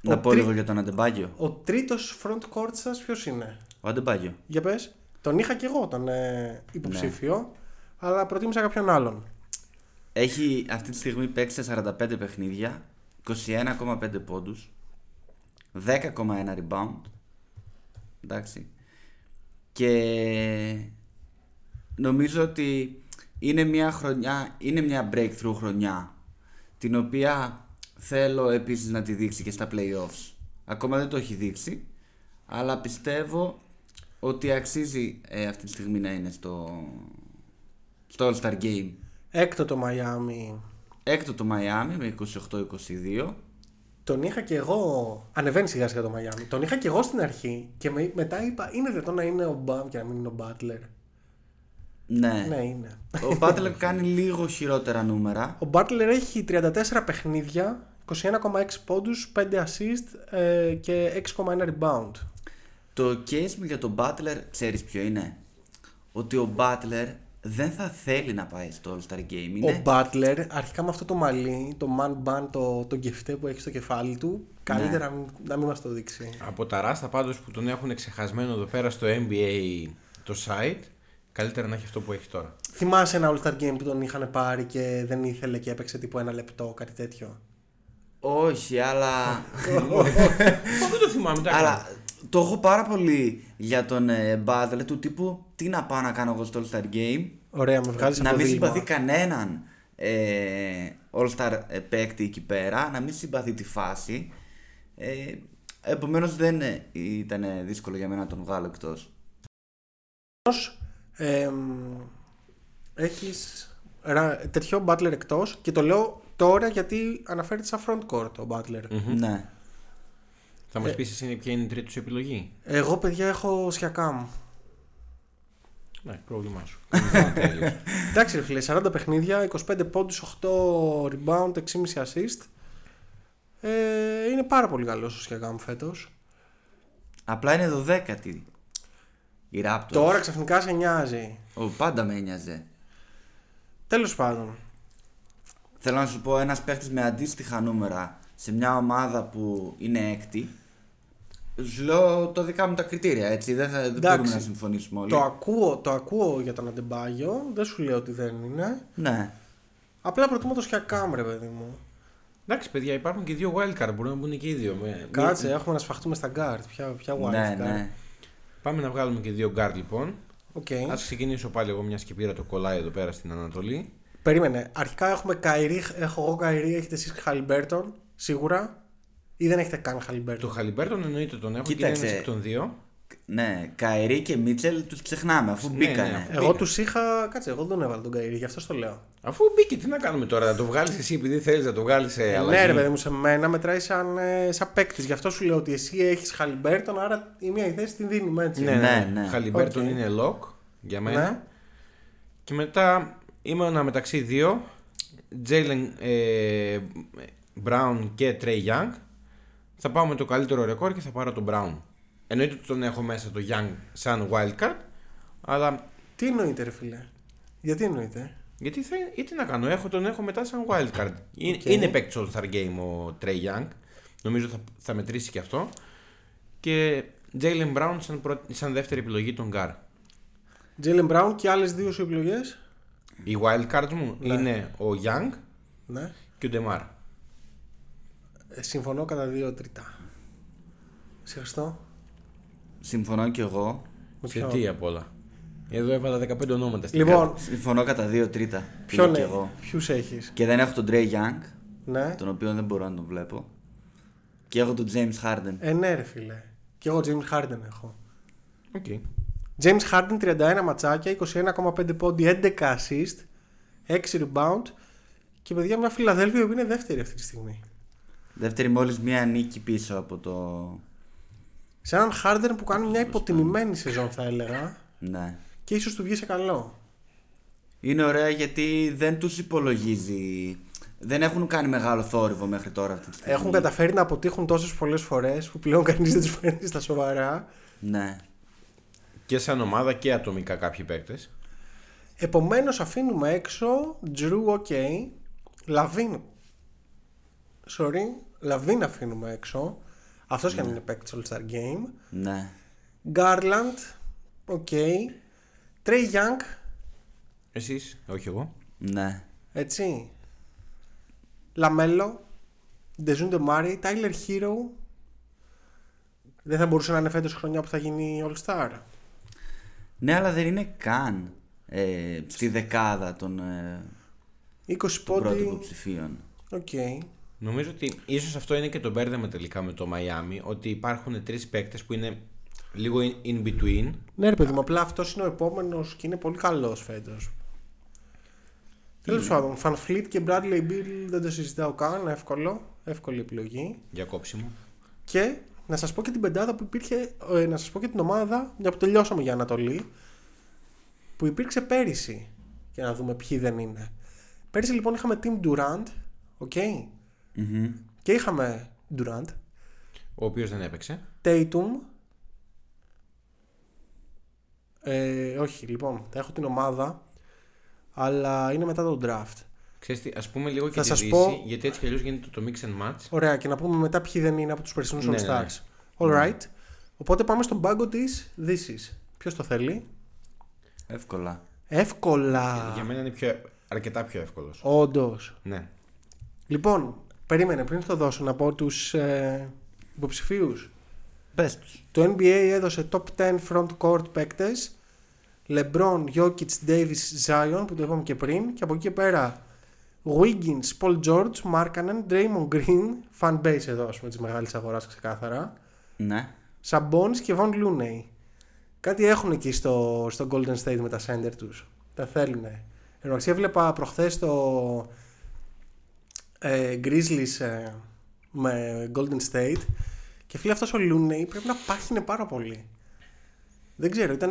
Να Ο πω τρί- λίγο για τον Αντεμπάγιο. Ο τρίτος front court σας ποιος είναι; Ο Αντεμπάγιο. Για πες. Τον είχα και εγώ τον ε, υποψήφιο, αλλά προτίμησα κάποιον άλλον. Έχει αυτή τη στιγμή παίξει σε 45 παιχνίδια, 21,5 πόντους, 10,1 rebound. Εντάξει. Και νομίζω ότι είναι μια χρονιά, είναι μια breakthrough χρονιά, την οποία θέλω επίσης να τη δείξει και στα playoffs. Ακόμα δεν το έχει δείξει, αλλά πιστεύω ότι αξίζει ε, αυτή τη στιγμή να είναι στο, στο All-Star Game. Έκτο το Miami. Έκτο το Miami με 28-22. Τον είχα και εγώ. Ανεβαίνει σιγά σιγά το Miami. Τον είχα και εγώ στην αρχή και με- μετά είπα: Είναι δυνατόν να είναι ο Μπαμ και να μην είναι ο Butler. Ναι. Ναι, είναι. Ο Butler κάνει λίγο χειρότερα νούμερα. Ο Butler έχει 34 παιχνίδια, 21,6 πόντους, 5 assist ε, και 6,1 rebound. Το case μου για τον Butler, ξέρεις ποιο είναι; Ότι ο Butler δεν θα θέλει να πάει στο All-Star Game. Είναι... Ο Butler, αρχικά με αυτό το μαλλί, το man bun, το, το κεφτέ που έχει στο κεφάλι του, καλύτερα να μην- να μην μας το δείξει. Από τα ράστα πάντως που τον έχουν ξεχασμένο εδώ πέρα στο NBA το site, καλύτερα να έχει αυτό που έχει τώρα. Θυμάσαι ένα All Star Game που τον είχαν πάρει και δεν ήθελε και έπαιξε τύπου ένα λεπτό, κάτι τέτοιο; Όχι, αλλά. Εγώ δεν το θυμάμαι. τα αλλά το έχω πάρα πολύ για τον ε, Butler του τύπου τι να πάω να κάνω εγώ στο All Star Game; Ωραία, με βγάζεις να μην συμπαθεί κανέναν ε, All Star ε, παίκτη εκεί πέρα, να μην συμπαθεί τη φάση. Ε, Επομένως δεν ε, ήταν δύσκολο για μένα να τον βγάλω εκτός. Ε, έχεις ρα- τέτοιο Butler εκτός και το λέω τώρα γιατί αναφέρεται σαν front court ο Butler. Ναι. Θα μας πεις εσύ ποια είναι η τρίτη σου επιλογή; Εγώ παιδιά έχω Siakam. Ναι, πρόβλημά σου. Εντάξει ρε φίλε, 40 παιχνίδια, 25 πόντους, 8 rebound, 6,5 assist. Ε, είναι πάρα πολύ καλός ο Siakam φέτος. Απλά είναι 12η. Η Raptors. Τώρα ξαφνικά σε νοιάζει. Ο, πάντα με ένοιαζε. Τέλος πάντων. Θέλω να σου πω ένας παίχτης με αντίστοιχα νούμερα σε μια ομάδα που είναι έκτη. Σου λέω το δικά μου τα κριτήρια, έτσι. Δεν, θα, δεν Εντάξει. μπορούμε να συμφωνήσουμε όλοι. Το ακούω, το ακούω για τον Αντεμπάγιο, δεν σου λέω ότι δεν είναι. Ναι. Απλά προτιμώ το Siakam ρε παιδί μου. Εντάξει, παιδιά, υπάρχουν και δύο wildcard. Μπορούν να μπουν και οι δύο. Με- Κάτσε, έχουμε να σφαχτούμε στα guard. Ποια, ποια wild ναι, card. ναι. Πάμε να βγάλουμε και δύο guard λοιπόν. Οκ. Ας ξεκινήσω πάλι εγώ μιας και πήρα το κολάι εδώ πέρα στην Ανατολή. Περίμενε. Αρχικά έχουμε Kyrie, έχω εγώ Kyrie, έχετε εσείς Χαλιμπέρτον, σίγουρα. Ή δεν έχετε καν Το Χαλιμπέρτον. Χαλιμπέρτον εννοείται τον έχω και Κοίταξε. είναι ένας εκ των δύο. Ναι, Kyrie και Μίτσελ τους ξεχνάμε αφού Ναι, μπήκανε. ναι, αφού- Εγώ Μπήκα. τους είχα. Κάτσε, εγώ δεν τον έβαλα τον Kyrie, γι' αυτό το λέω. Αφού μπήκε, τι να κάνουμε τώρα, να το βγάλεις εσύ επειδή θέλεις να το βγάλεις σε Ε, αλλαγή. ναι, ρε παιδί μου, σε μένα μετράει σαν, ε, σαν παίκτης. Γι' αυτό σου λέω ότι εσύ έχεις Χαλιμπέρτον, άρα η μία η θέση την δίνουμε έτσι. Ναι, ναι, Ναι, ναι. ναι. Χαλιμπέρτον Οκ. είναι lock για μένα. Ναι. Και μετά είμαι ένα μεταξύ δύο. Jaylen ε, Brown και Trae Young. Θα πάω με το καλύτερο ρεκόρ και θα πάρω τον Brown. Εννοείται ότι τον έχω μέσα το Young σαν wildcard. Αλλά Τι εννοείται, ρε φίλε; Γιατί εννοείται; γιατί θα, ή τι να κάνω, έχω, τον έχω μετά σαν wildcard. Είναι, Οκ. είναι παίκτης All Star Game ο Trae Young. Νομίζω θα, θα μετρήσει και αυτό. Και Jaylen Brown σαν, πρω- σαν δεύτερη επιλογή των guard. Τζέιλεν Μπράουν και άλλες δύο σου επιλογές; Οι wildcards μου Ναι. είναι ο Young Ναι. και ο DeMar. Ε, συμφωνώ κατά δύο τρίτα. Συγχαριστώ. Συμφωνώ κι εγώ. Με Σε ποιον; τι απ' όλα. Εδώ έβαλα 15 ονόματα στην Λοιπόν, Συμφωνώ κατά δύο τρίτα. ποιον κι ε, εγώ. ποιους έχεις; Και δεν έχω τον Trae Young, Ναι. τον οποίο δεν μπορώ να τον βλέπω. Και έχω τον James Harden. Ε, ναι, ρε φίλε. Και εγώ James Harden έχω. OK. James Harden 31 ματσάκια, 21,5 πόντοι, 11 assist, 6 rebound και παιδιά μια Φιλαδέλφια που είναι δεύτερη αυτή τη στιγμή. Δεύτερη μόλις μία νίκη πίσω από το... Σε έναν Harden που κάνει μια υποτιμημένη σεζόν θα έλεγα Ναι. και ίσως του βγει σε καλό. Είναι ωραία γιατί δεν τους υπολογίζει. Δεν έχουν κάνει μεγάλο θόρυβο μέχρι τώρα αυτή τη στιγμή. Έχουν καταφέρει να αποτύχουν τόσες πολλές φορές που πλέον κανείς δεν τους φέρνει στα σοβαρά. Ναι. Και σαν ομάδα και ατομικά κάποιοι παίκτες. Επομένως αφήνουμε έξω Drew ok, LaVine sorry, LaVine αφήνουμε έξω αυτός και αν είναι παίκτης All Star Game Ναι. Garland ok Trey Young. Εσείς, όχι εγώ. Ναι. έτσι. LaMelo. Dejounte Murray. Tyler Herro. Δεν θα μπορούσε να είναι φέτος χρονιά που θα γίνει All Star Ναι, αλλά δεν είναι καν ε, στη δεκάδα των, ε, 20 των πρώτων πόντι. υποψηφίων. Οκ. Νομίζω ότι ίσως αυτό είναι και το μπέρδεμα τελικά με το Miami. Ότι υπάρχουν τρεις παίκτες που είναι λίγο in- in between. Ναι, ρε παιδί μου, απλά αυτός είναι ο επόμενος και είναι πολύ καλός φέτος. Τέλος πάντων, VanVleet και Bradley Beal δεν το συζητάω καν. Εύκολο. Εύκολη επιλογή. Για κόψιμο. Και να σας πω και την πεντάδα που υπήρχε. ε, να σας πω και την ομάδα, μια που τελειώσαμε για Ανατολή. Που υπήρξε πέρυσι. Και να δούμε ποιοι δεν είναι. Πέρυσι λοιπόν είχαμε Team Durant. OK. Μμμ. Και είχαμε Durant. Ο οποίος δεν έπαιξε. Tatum. Ε, όχι, λοιπόν, θα έχω την ομάδα, αλλά είναι μετά το draft. Ξέρεις τι, ας πούμε λίγο και Θα τη σας Δύση, πω- γιατί έτσι κι αλλιώς γίνεται το mix and match. Ωραία, και να πούμε μετά ποιοι δεν είναι από τους περσινούς Ναι, All ναι, ναι. Stars. All right. Οπότε πάμε στον πάγκο της Δύσης. Ποιος το θέλει; Εύκολα. Εύκολα. Για μένα είναι πιο, αρκετά πιο εύκολος. Όντως. Ναι. Λοιπόν, περίμενε πριν το δώσω να πω τους ε, υποψηφίους. Πες τους. Το NBA έδωσε top 10 front court παίκτες LeBron, Jokic, Davis, Zion που το είπαμε και πριν και από εκεί και πέρα Wiggins, Paul George, Markkanen, Draymond Green fan base εδώ ας πούμε της μεγάλης αγοράς ξεκάθαρα Ναι. Sabonis και Von Looney κάτι έχουν εκεί στο, στο Golden State με τα center τους τα θέλουνε Εν τω έβλεπα προχθές το ε, Grizzlies ε, με Golden State και φίλε αυτός ο Looney πρέπει να πάχινε πάρα πολύ δεν ξέρω, ήταν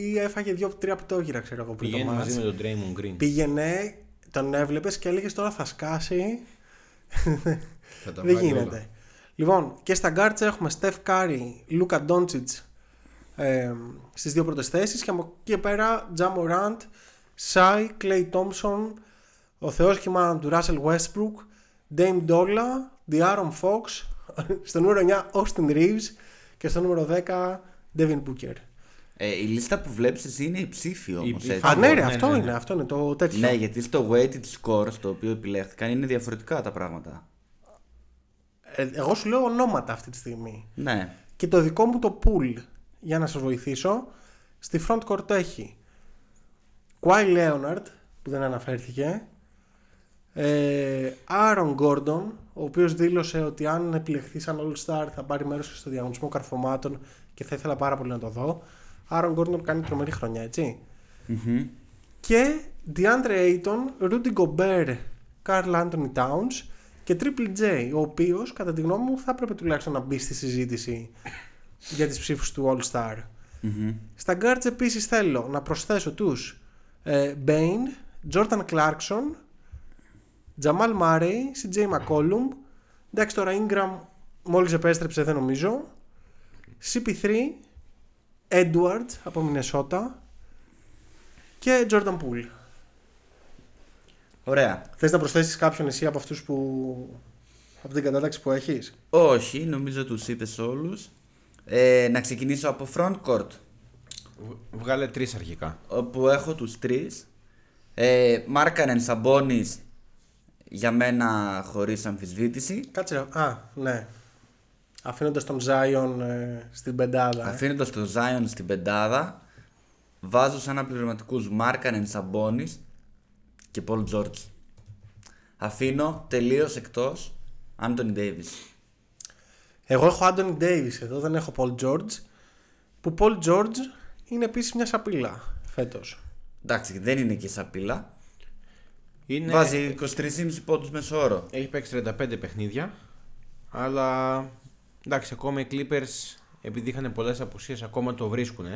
ή έφαγε δύο-τρία πτώχυρα, ξέρω εγώ πριν το Πηγαίνει μαζί μάτς. με τον Draymond Green. Πήγαινε, τον έβλεπες και έλεγες τώρα θα σκάσει. Θα τα Δεν βάλει γίνεται. όλα. Λοιπόν, και στα guards έχουμε Steph Curry, Luka Doncic ε, στις δύο πρώτες θέσεις και από εκεί και πέρα Ja Morant, Shai, Clay Thompson, ο θεός κοιμάνα του Russell Westbrook, Dame Dolla, Aaron Fox, στο νούμερο 9 Austin Reeves και στο νούμερο 10 Devin Booker. Ε, η λίστα που βλέπεις εσύ είναι η ψήφη όμως. η έτσι. Α, ναι, ρε, ναι, αυτό ναι, ναι. είναι, αυτό είναι το τέτοιο. Ναι, γιατί στο weighted score στο οποίο επιλέχθηκαν είναι διαφορετικά τα πράγματα. Ε, εγώ σου λέω ονόματα αυτή τη στιγμή. Ναι. Και το δικό μου το pool, για να σας βοηθήσω, στη front court έχει Kawhi Leonard, που δεν αναφέρθηκε, ε, Aaron Gordon, ο οποίος δήλωσε ότι αν επιλεχθεί σαν All-Star θα πάρει μέρος στο διαγωνισμό καρφωμάτων και θα ήθελα πάρα πολύ να το δω. Aaron Gordon κάνει τρομερή χρονιά, έτσι. Και DeAndre Ayton, Rudy Gobert, Carl Anthony Towns και Triple J, ο οποίος κατά τη γνώμη μου θα έπρεπε τουλάχιστον να μπει στη συζήτηση για τις ψήφους του All Star. Στα guards επίσης θέλω να προσθέσω τους ε, Bane, Jordan Clarkson, Jamal Murray, CJ McCollum, εντάξει τώρα Ingram μόλις επέστρεψε δεν νομίζω, CP3, Edwards από Μινεσότα και Jordan Poole. Ωραία. Θες να προσθέσεις κάποιον εσύ από αυτούς που... από την κατάταξη που έχεις; Όχι, νομίζω τους είπες όλους. Ε, να ξεκινήσω από front court, Β- Βγάλε τρεις αρχικά. όπου έχω τους τρεις. Ε, Μάρκανεν Σαμπόνις, για μένα χωρίς αμφισβήτηση. Κάτσε, α, ναι. Αφήνοντας τον Zion ε, στην πεντάδα. ε. Αφήνοντας τον Zion στην πεντάδα, βάζω σαν αναπληρωματικούς Μάρκανεν Σαμπόνις και Paul George. Αφήνω τελείως εκτός Anthony Davis. Εγώ έχω Anthony Davis εδώ, δεν έχω Paul George. Που Paul George είναι επίσης μια σαπίλα φέτος. Εντάξει, δεν είναι και σαπίλα. Είναι... Βάζει 23,5 πόντους μεσόωρο. Έχει παίξει 35 παιχνίδια. Αλλά εντάξει, ακόμα οι Clippers επειδή είχαν πολλές απουσίες ακόμα το βρίσκουν.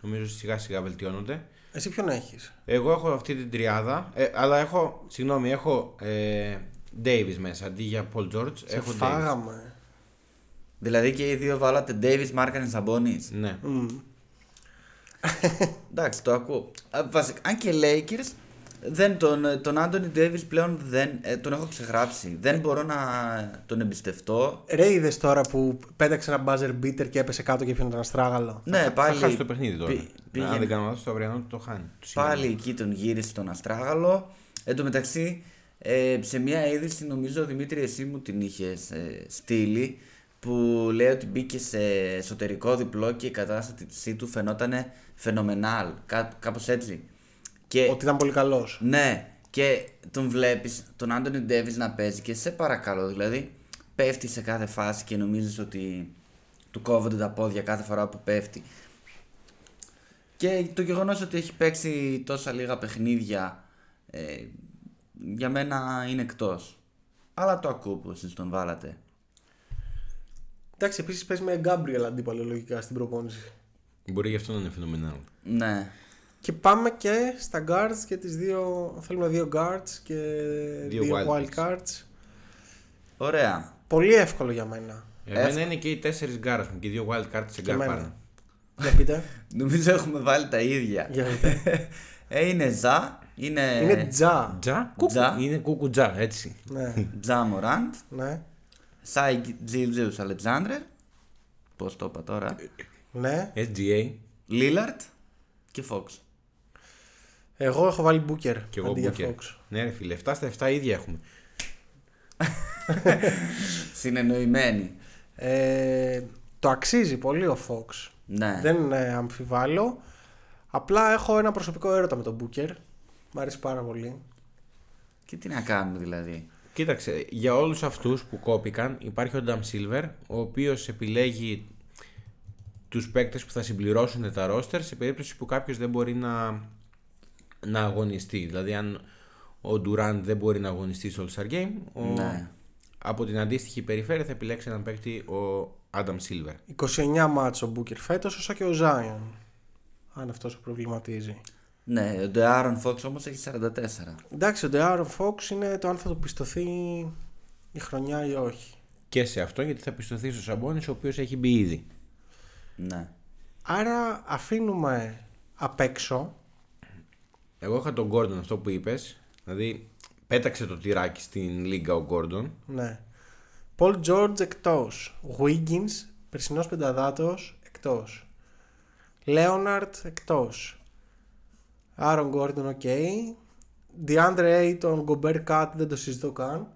Νομίζω σιγά σιγά βελτιώνονται. Εσύ ποιον έχεις; Εγώ έχω αυτή την τριάδα. Ε, αλλά έχω, συγγνώμη, έχω ε, Davis μέσα αντί για Paul George. Σε έχω Davis. φάγαμε. Δηλαδή και οι δύο βάλατε Davis, Μάρκανεν Σαμπόνις. Ναι. Εντάξει, το ακούω. Α, Βασικά, αν και Lakers, δεν τον, τον Anthony Davis πλέον δεν, ε, τον έχω ξεγράψει. Δεν μπορώ να τον εμπιστευτώ. Ρε είδες τώρα που πέταξε ένα buzzer beater και έπεσε κάτω και πιάνει έναν αστράγαλο. Ναι, πάλι. Θα χάσει το παιχνίδι τώρα. πη- Αν πήγαινε. δεν κάνω λάθος, το αυριανό το χάνει. Το Πάλι σημερινό. εκεί τον γύρισε τον Αστράγαλο. Εν τω μεταξύ, ε, σε μια είδηση, νομίζω Δημήτρη, εσύ μου την είχες ε, στείλει, που λέει ότι μπήκε σε εσωτερικό διπλό και η κατάσταση του φαινόταν φαινομενάλ. Κά, κάπως έτσι. Και, Ότι ήταν πολύ καλός. ναι, και τον βλέπεις τον Anthony Davis να παίζει και σε παρακαλώ, δηλαδή πέφτει σε κάθε φάση και νομίζεις ότι του κόβονται τα πόδια κάθε φορά που πέφτει. Και το γεγονός ότι έχει παίξει τόσα λίγα παιχνίδια ε, για μένα είναι εκτός. Αλλά το ακούω που εσείς τον βάλατε. Εντάξει, επίσης παίζει με Gabriel αντίπαλο λογικά στην προπόνηση. Μπορεί γι' αυτό να είναι φαινομενάλ. Ναι. Και πάμε και στα guards και της Δύσης. Θέλουμε δύο guards και Δύο δύο, wild wild cards. Ωραία. Πολύ εύκολο για μένα. Για μένα είναι και οι τέσσερις γκάρ μου και οι δύο wild cards σε Και γκάρ εμένα. πάνω. Για πείτε. Νομίζω έχουμε βάλει τα ίδια. Για πείτε. ε, είναι Ja, είναι, Είναι Ja. Ja, κούκου. Τζα. Είναι κούκου τζα, έτσι. ναι, Ja Morant, ναι, Shai Gilgeous Alexander, πώς το είπα τώρα, ναι. SGA. Lillard και Fox. Εγώ έχω βάλει Booker Και εγώ αντί για Booker. Fox. Ναι, ρε φίλε, 7 στα 7 ίδια έχουμε. Συνεννοημένοι. Ε, το αξίζει πολύ ο Fox. Ναι. Δεν ε, αμφιβάλλω. Απλά έχω ένα προσωπικό έρωτα με τον Booker. Μ' αρέσει πάρα πολύ. Και τι να κάνουμε δηλαδή. Κοίταξε, για όλους αυτούς που κόπηκαν υπάρχει ο Νταμ Silver, ο οποίος επιλέγει τους παίκτες που θα συμπληρώσουν τα ρόστερ σε περίπτωση που κάποιος δεν μπορεί να, να αγωνιστεί. Δηλαδή αν ο Durant δεν μπορεί να αγωνιστεί στο All-Star Game, ο, Ναι. από την αντίστοιχη περιφέρεια θα επιλέξει έναν παίκτη ο Adam Silver. 29 μάτσο ο Booker φέτος, όσο και ο Zion. Αν αυτός σε προβληματίζει. Ναι, ο De'Aaron Fox όμως έχει 44. Εντάξει, ο De'Aaron Fox είναι το αν θα του πιστωθεί η χρονιά ή όχι. Και σε αυτό γιατί θα πιστωθεί στο Σαμπόνις ο οποίος έχει μπει ήδη. Ναι. Άρα αφήνουμε απ' έξω Εγώ είχα τον Gordon αυτό που είπες, δηλαδή πέταξε το τυράκι στην λίγα ο Gordon. Ναι. Paul George εκτός. Wiggins, περσινός πενταδάτος, εκτός. Leonard εκτός. Aaron Gordon, ok. DeAndre Ayton, Gobert, KAT, δεν το συζητώ καν.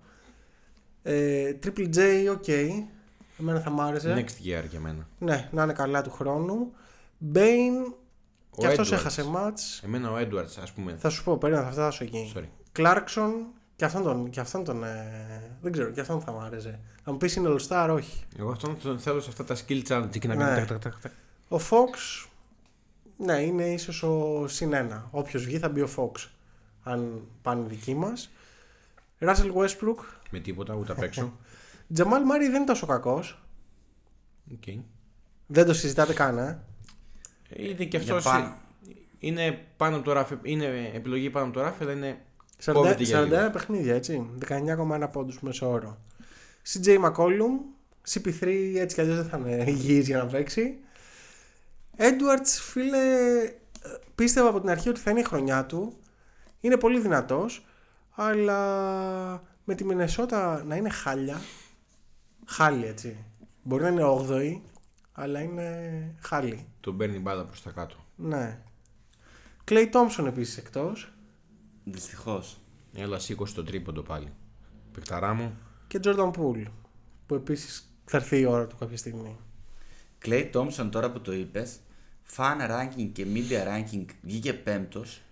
Ε, Triple J, ok. Εμένα θα μ' άρεσε. Next year για μένα. Ναι, να είναι καλά του χρόνου. Bane, Ο και αυτός Edwards. έχασε ματς. Εμένα ο Edwards ας πούμε. Θα σου πω, περίμενα, θα φτάσω εκεί. Sorry. Clarkson, και αυτόν τον, και αυτόν τον ε, δεν ξέρω, και αυτόν θα μ' άρεσε. Θα μου πεις είναι All Star, όχι. Εγώ αυτόν τον θέλω σε αυτά τα skill challenge και να Ναι. κάνει τακ, τακ, τακ, τακ. Ο Fox, ναι, είναι ίσως ο συν ένα. Όποιος βγει θα μπει ο Fox, αν πάνε δικοί μας. Russell Westbrook, Με τίποτα, ούτε απ' έξω. Jamal Murray δεν είναι τόσο κακός. Οκ. Δεν το συζητάτε καν, ε. Είναι και Για αυτός. πάνω. Είναι πάνω από το ράφι. Είναι επιλογή πάνω από το ράφι, αλλά είναι. 40, κόβεται για 41 λίγο. παιχνίδια, έτσι. 19,1 πόντους μέσω όρο. CJ McCollum, CP3 έτσι κι αλλιώς δεν θα είναι υγιής για να παίξει. Edwards, φίλε, πίστευα από την αρχή ότι θα είναι η χρονιά του. Είναι πολύ δυνατός, αλλά με τη Μινεσότα να είναι χάλια. Χάλια, έτσι. Μπορεί να είναι 8η, αλλά είναι χάλη. Τον παίρνει μπάλα προς τα κάτω. Ναι. Clay Thompson επίσης εκτός. Δυστυχώς. Έλα, σήκωσε το τρίποντο πάλι. Πεκταρά μου. Και Jordan Poole, που επίσης θα έρθει η ώρα του κάποια στιγμή. Clay Thompson τώρα που το είπες, fan ranking και media ranking βγήκε πέμπτος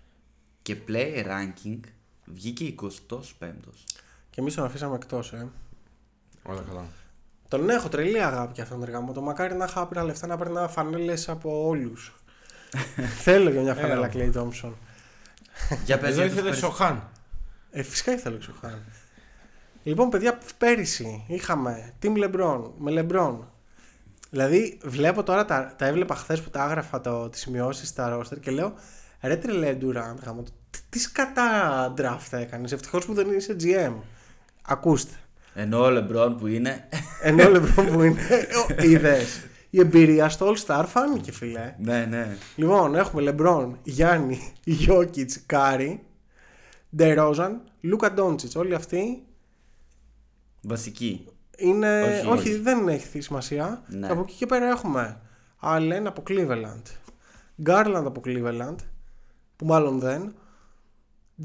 και player ranking βγήκε 25ος. Και εμείς τον αφήσαμε εκτός, ε. Όλα καλά. Τον έχω τρελή αγάπη για αυτόν τον εργαμό. Το μακάρι να είχα άπειρα λεφτά να παίρνω φανέλες από όλους. Θέλω για μια φανέλα Clay Thompson. Για πες Εδώ για τους ήθελε περι- Σοχάν. Ε, φυσικά ήθελα ξεχάνω. Λοιπόν, παιδιά, πέρυσι είχαμε Team LeBron με LeBron. Δηλαδή, βλέπω τώρα, τα, τα έβλεπα χθες που τα έγραφα το, τις σημειώσεις στα roster και λέω ρε τρελέ Durant, γάμο, το, τι, τι σκατά draft έκανες, ευτυχώς που δεν είσαι GM. Ακούστε. Ενώ ο LeBron που είναι. Ενώ LeBron που είναι, είδες. Η εμπειρία στο All Star φάνηκε, φιλέ. ναι, ναι. Λοιπόν, έχουμε LeBron, Γιάννη, Jokic, Curry, DeRozan, Luka Dončić. Όλοι αυτοί Βασική. είναι. Όχι, Όχι, όχι. δεν έχει σημασία. Ναι. Από εκεί και πέρα έχουμε Allen από Cleveland, Garland από Cleveland, που μάλλον δεν,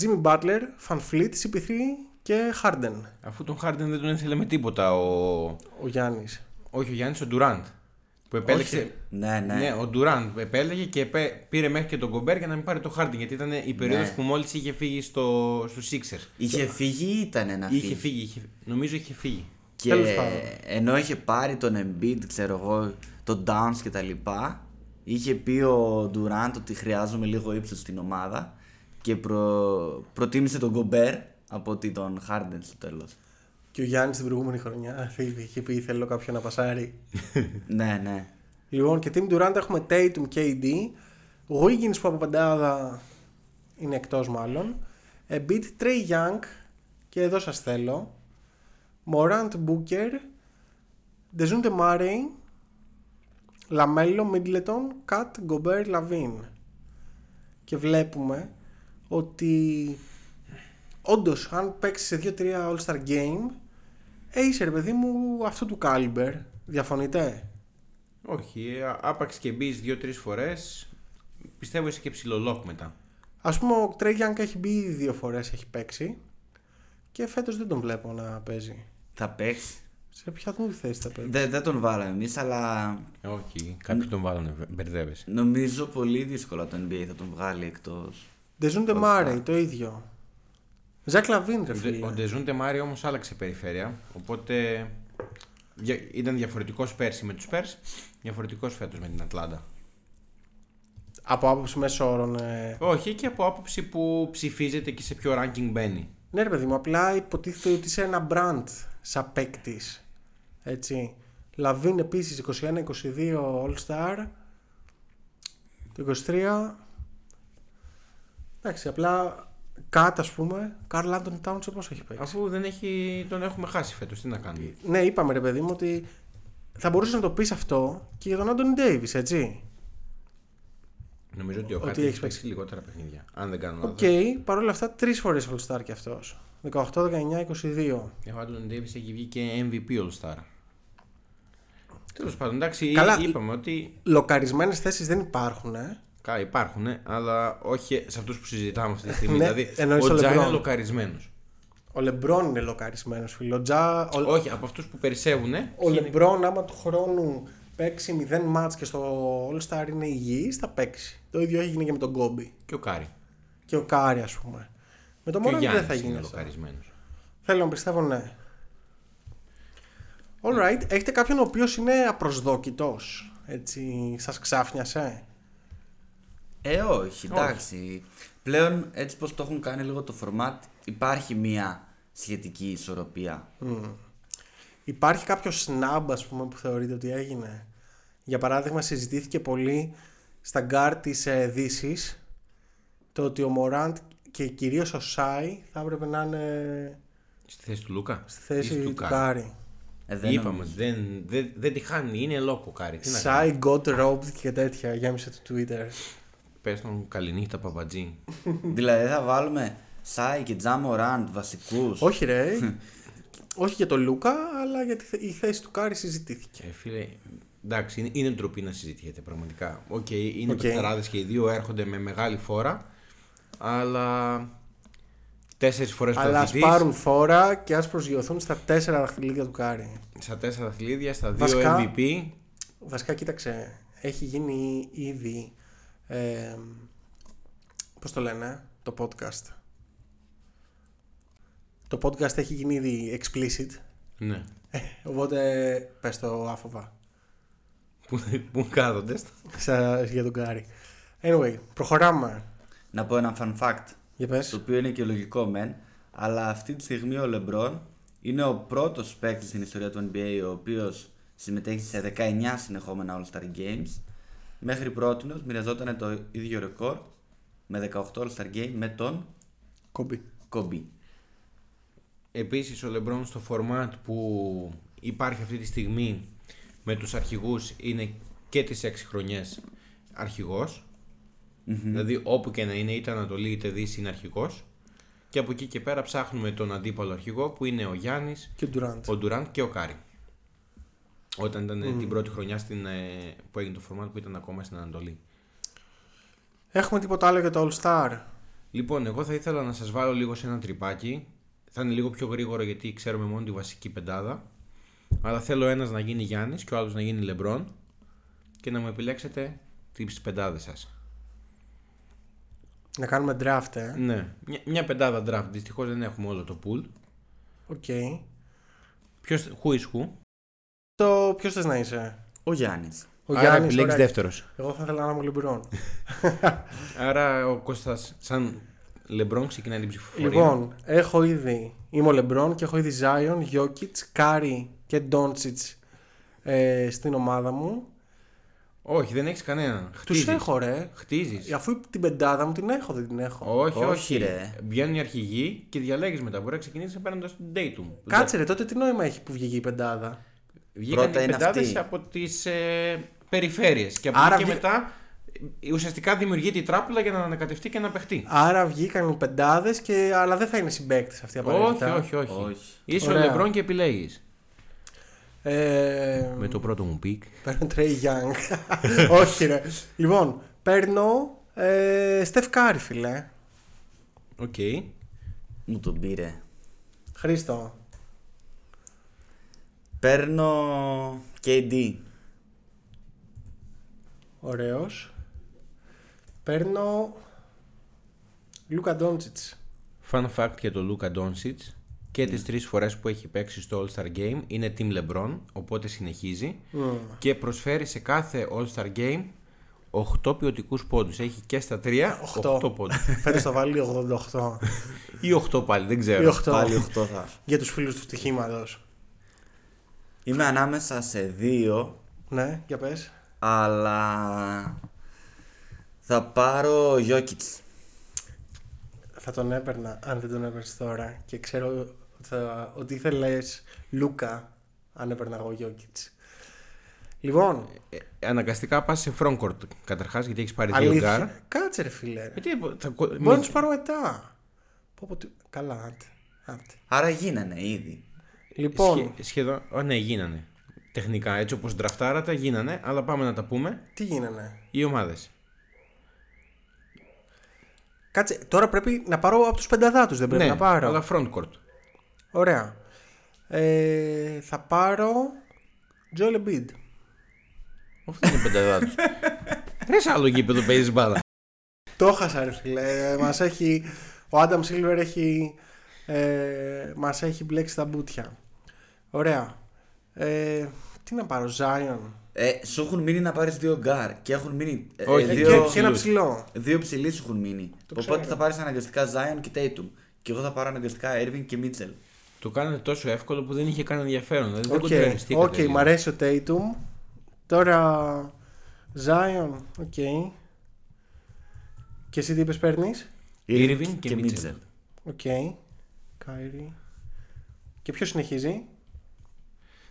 Jimmy Butler, VanVleet, CP3 και Harden. Αφού τον Χάρντεν δεν τον ήθελε με τίποτα ο. Ο Γιάννης. Όχι, ο Γιάννης, ο Ντουράντ. Που επέλεξε. Ναι, ναι. Ναι, ο Ντουράντ επέλεγε και επέ- πήρε μέχρι και τον Κομπέρ για να μην πάρει το Χάρντεν. Γιατί ήταν η περίοδος Ναι. που μόλις είχε φύγει στο, στους Sixers. Είχε φύγει ή ήταν να φύγει. Είχε φύγει, είχε, νομίζω είχε φύγει. Και Τέλος πάντων. ενώ είχε πάρει τον Embiid, ξέρω εγώ, τον Downs και τα λοιπά, είχε πει ο Durant ότι χρειάζομαι λίγο ύψος στην ομάδα και προ... προτίμησε τον Gobert από ότι τον Harden στο τέλος. Και ο Γιάννης την προηγούμενη χρονιά είχε πει θέλω κάποιον να πασάρει. ναι, ναι. Λοιπόν, και Team Durant έχουμε Tatum KD. Wiggins που από πεντάδα είναι εκτός μάλλον. Embiid, Trey Young και εδώ σας θέλω. Morant Booker. Dejounte Murray. Lamello, Middleton, Kat, Gobert, Lavin. Και βλέπουμε ότι όντως αν παίξεις σε 2-3 All-Star Game είσαι ρε παιδί μου αυτού του caliber. Διαφωνείτε; Όχι, ε, άπαξ και μπεις δύο-τρεις φορές. Πιστεύω είσαι και ψιλο lock μετά. Ας πούμε ο Trey Young έχει μπει ήδη δύο φορές, έχει παίξει και φέτος δεν τον βλέπω να παίζει. Θα παίξει. Σε ποια του θέση θα παίζει. Δεν, δεν τον βάλαμε εμείς, αλλά Όχι, κάποιοι τον βάλανε, μπερδεύεσαι. νομίζω πολύ δύσκολα το NBA θα τον βγάλει εκτός. Ντεζούντε Μάρεϊ, το ίδιο. Zach LaVine, ρε φίλε. Ο Dejounte Murray όμως άλλαξε περιφέρεια. Οπότε δια- ήταν διαφορετικός πέρσι με τους Spurs, διαφορετικός φέτος με την Ατλάντα. Από άποψη μέσω όρων. ε, Όχι και από άποψη που ψηφίζεται και σε ποιο ranking μπαίνει. Ναι, ρε παιδί μου, απλά υποτίθεται ότι είσαι ένα brand σαν παίκτης. Έτσι. LaVine επίσης 21-22 All Star. Το 23. Εντάξει, απλά KAT, ας πούμε. Karl-Anthony Towns πόσο έχει παίξει; Αφού δεν έχει, τον έχουμε χάσει φέτος, τι να κάνουμε. Ναι, είπαμε ρε παιδί μου ότι θα μπορούσες να το πεις αυτό και για τον Άντονι Ντέιβις, έτσι. Νομίζω ότι ο Ότι KAT έχεις έχει παίξει λιγότερα παιχνίδια. Αν δεν κάνω Οκ, λάθος. παρόλα αυτά τρεις φορές All Star κι αυτός. 18, 19, 22. Ο Άντονι Ντέιβις έχει βγει και MVP All Star. Τέλος πάντων, εντάξει, Καλά, είπαμε ότι Λοκαρισμένες θέσεις δεν υπάρχουν, ε. Κα, υπάρχουν, αλλά όχι σε αυτούς που συζητάμε αυτή τη στιγμή. Ναι, δηλαδή, εννοείς ο ο Τζα LeBron. είναι λοκαρισμένος. Ο Λεμπρόν είναι λοκαρισμένος, φίλο. Ο, Τζα, ο, Όχι, από αυτούς που περισσεύουν. ο Λεμπρόν, άμα του χρόνου παίξει 0 ματς και στο All Star είναι υγιής, θα παίξει. Το ίδιο έγινε και με τον Κόμπι. Και ο Κάρι. Και ο Κάρι, ας πούμε. Με τον Και ο Μοράντ δεν Γιάννης θα γίνει είναι αυτό. λοκαρισμένος. Θέλω να πιστεύω ναι. Alright, έχετε κάποιον ο οποίος είναι απροσδόκητος. Έτσι, σας ξάφνιασε; Ε, όχι, εντάξει. Πλέον έτσι πως το έχουν κάνει λίγο το format, υπάρχει μια σχετική ισορροπία. Υπάρχει κάποιο snub, ας πούμε, που θεωρείτε ότι έγινε; Για παράδειγμα, συζητήθηκε πολύ στα γκαρντ της ε, Δύσης το ότι ο Μοράντ και κυρίως ο Σάι θα έπρεπε να είναι Στη θέση του Λούκα; στη θέση Ή του Κάρι. Κάρι. Ε, δεν Είπαμε, νομίζω. δεν, δεν, δεν τη χάνει, είναι lock ο Κάρι. Τι να Σάι κάνει. got robbed και τέτοια, γέμισε το Twitter. Πες τον καληνύχτα παπατζή. δηλαδή θα βάλουμε Σάι και Τζα Μοράντ βασικούς. Όχι ρε, όχι για τον Λούκα, αλλά γιατί η θέση του Κάρι συζητήθηκε. Ε, φίλε, εντάξει, είναι, είναι ντροπή να συζητιέται πραγματικά. Οκ, είναι OK. okay. και οι δύο έρχονται με μεγάλη φόρα, αλλά τέσσερις φορές Αλλά ας πρωταθλητής, πάρουν φόρα και ας προσγειωθούν στα τέσσερα δαχτυλίδια του Κάρι. στα τέσσερα δαχτυλίδια, στα δύο Βασικά- MVP. Βασικά, κοίταξε, έχει γίνει ήδη. Ε, πώς το λένε, το podcast. Το podcast έχει γίνει ήδη explicit. Ναι. Οπότε πες το άφοβα που, που κάθονται. στα- Σα- για τον Κάρι. Anyway, προχωράμε. Να πω ένα fun fact, Για το πες. οποίο είναι και λογικό μεν, αλλά αυτή τη στιγμή ο Λεμπρόν είναι ο πρώτος παίκτης στην ιστορία του NBA ο οποίος συμμετέχει σε 19 συνεχόμενα All-Star Games. Μέχρι πρότινος μοιραζόταν το ίδιο ρεκόρ με 18 All-Star Game με τον Κομπή. Κομπί. Επίσης ο Λεμπρόν στο format που υπάρχει αυτή τη στιγμή με τους αρχηγούς είναι και τις 6 χρονιές αρχηγός. Δηλαδή όπου και να είναι είτε Ανατολή είτε Δύση είναι αρχηγός. Και από εκεί και πέρα ψάχνουμε τον αντίπαλο αρχηγό που είναι ο Γιάννης, Και ο Ντουράντ. ο Ντουράντ και ο Κάρι. Όταν ήταν ε, την πρώτη χρονιά στην, ε, που έγινε το format που ήταν ακόμα στην Ανατολή. Έχουμε τίποτα άλλο για το All Star; Λοιπόν, εγώ θα ήθελα να σας βάλω λίγο σε ένα τρυπάκι. Θα είναι λίγο πιο γρήγορο γιατί ξέρουμε μόνο τη βασική πεντάδα. Αλλά θέλω ένας να γίνει Γιάννης και ο άλλος να γίνει Λεμπρόν και να μου επιλέξετε τις πεντάδες σας. Να κάνουμε draft, ε. Ναι, μια, μια πεντάδα draft. Δυστυχώς δεν έχουμε όλο το pool. OK. Ποιος, who is who; Το ποιος θες να είσαι; Ο Γιάννης. Ο Άρα Γιάννης, επιλέγεις ωραία. δεύτερος. Εγώ θα ήθελα να είμαι ο Λεμπρόν. Άρα ο Κώστας σαν Λεμπρόν ξεκινάει την ψηφοφορία. Λοιπόν, έχω ήδη. Είμαι ο Λεμπρόν και έχω ήδη Ζάιον, Γιόκιτς, Κάρι και Ντόντσιτς ε, στην ομάδα μου. Όχι, δεν έχεις κανέναν. Τους Χτίζεις. έχω, ρε. Χτίζεις. Αφού την πεντάδα μου την έχω, δεν την έχω. Όχι, όχι. Όχι, ρε. Βγαίνουν οι αρχηγοί και διαλέγεις μετά. Μπορεί να ξεκινήσεις παίρνοντα τον Dayton. Κάτσε ρε, τότε τι νόημα έχει που βγήκε η πεντάδα; Βγήκαν Πρώτα οι είναι πεντάδες αυτοί. από τις ε, περιφέρειες. Και από Άρα εκεί και βγή- μετά ε, ουσιαστικά δημιουργείται η τράπουλα για να ανακατευτεί και να παιχτεί. Άρα βγήκαν οι πεντάδες, και... αλλά δεν θα είναι συμπαίκτες αυτοί όχι, απαραίτητα. όχι, όχι, Όχι. Είσαι Ωραία. ο Λεμπρόν και επιλέγεις. Ε, Με το πρώτο μου pick. Παίρνω Trey Young. όχι, ρε. Λοιπόν, παίρνω ε, Steph Curry, φίλε. Οκ. Μου τον πήρε. Χρήστο. Παίρνω KD. Ωραίος. Παίρνω Λούκα Ντόντσιτς. Fun fact για τον Λούκα Ντόνσιτς και τις τρεις φορές που έχει παίξει στο All-Star Game είναι Team LeBron, οπότε συνεχίζει και προσφέρει σε κάθε All-Star Game 8 ποιοτικούς πόντους. Έχει και στα 3 Οχτώ. 8 πόντους. Φέτος θα βάλει 88. Ή 8 πάλι, δεν Ή ξέρω. 8. Πάλι 8 θα. Για τους φίλους του στοιχήματος. Είμαι ανάμεσα σε δύο, Ναι, για πες. αλλά θα πάρω Jokic. Θα τον έπαιρνα αν δεν τον έπαιρνες τώρα και ξέρω ότι, θα, ότι ήθελες Λούκα αν έπαιρνα εγώ Γιόκιτς. Λοιπόν, Ε, αναγκαστικά πας σε frontcourt καταρχάς γιατί έχεις πάρει δύο γκαρντ. αλήθεια. Κάτσε ρε φίλε. Γιατί θα, κο- Μπορεί να τους πάρω μετά. Πω, πω, τι- Καλά, άντε. άντε. Άρα γίνανε ήδη. Λοιπόν, Σχε- σχεδόν. Ω, ναι, γίνανε. Τεχνικά έτσι όπως δραφτάρατε γίνανε, αλλά πάμε να τα πούμε. τι γίνανε; Οι ομάδες. Κάτσε, τώρα πρέπει να πάρω από τους πενταδάτους, δεν πρέπει ναι, να πάρω. αλλά frontcourt. Ωραία. Ε, θα πάρω Joel Embiid. Αυτό είναι πενταδάτος. Ρε σε άλλο γήπεδο παίζεις μπάλα. Το 'χασα ρε φίλε. μας έχει, ο Άνταμ Σίλβερ έχει, ε, μας έχει μπλέξει τα μπούτια. Ωραία. Ε, τι να πάρω, Zion; Ε, σου έχουν μείνει να πάρεις δύο γκαρντ και έχουν μείνει. ε, Όχι, ε, Και, δύο, και ένα ψηλό. δύο ψηλοί σου έχουν μείνει. ξέρω. Οπότε θα πάρεις αναγκαστικά Zion και Tatum. Και εγώ θα πάρω αναγκαστικά Irving και Mitchell. Το κάνετε τόσο εύκολο που δεν είχε καν ενδιαφέρον. Δηλαδή δεν OK, κοντραριστήκατε OK, λίγο. μ' αρέσει ο Tatum. Τώρα, Zion, OK. Και εσύ τι είπες παίρνεις; Irving και Mitchell. OK. Κάιρι. Και ποιος συνεχίζει;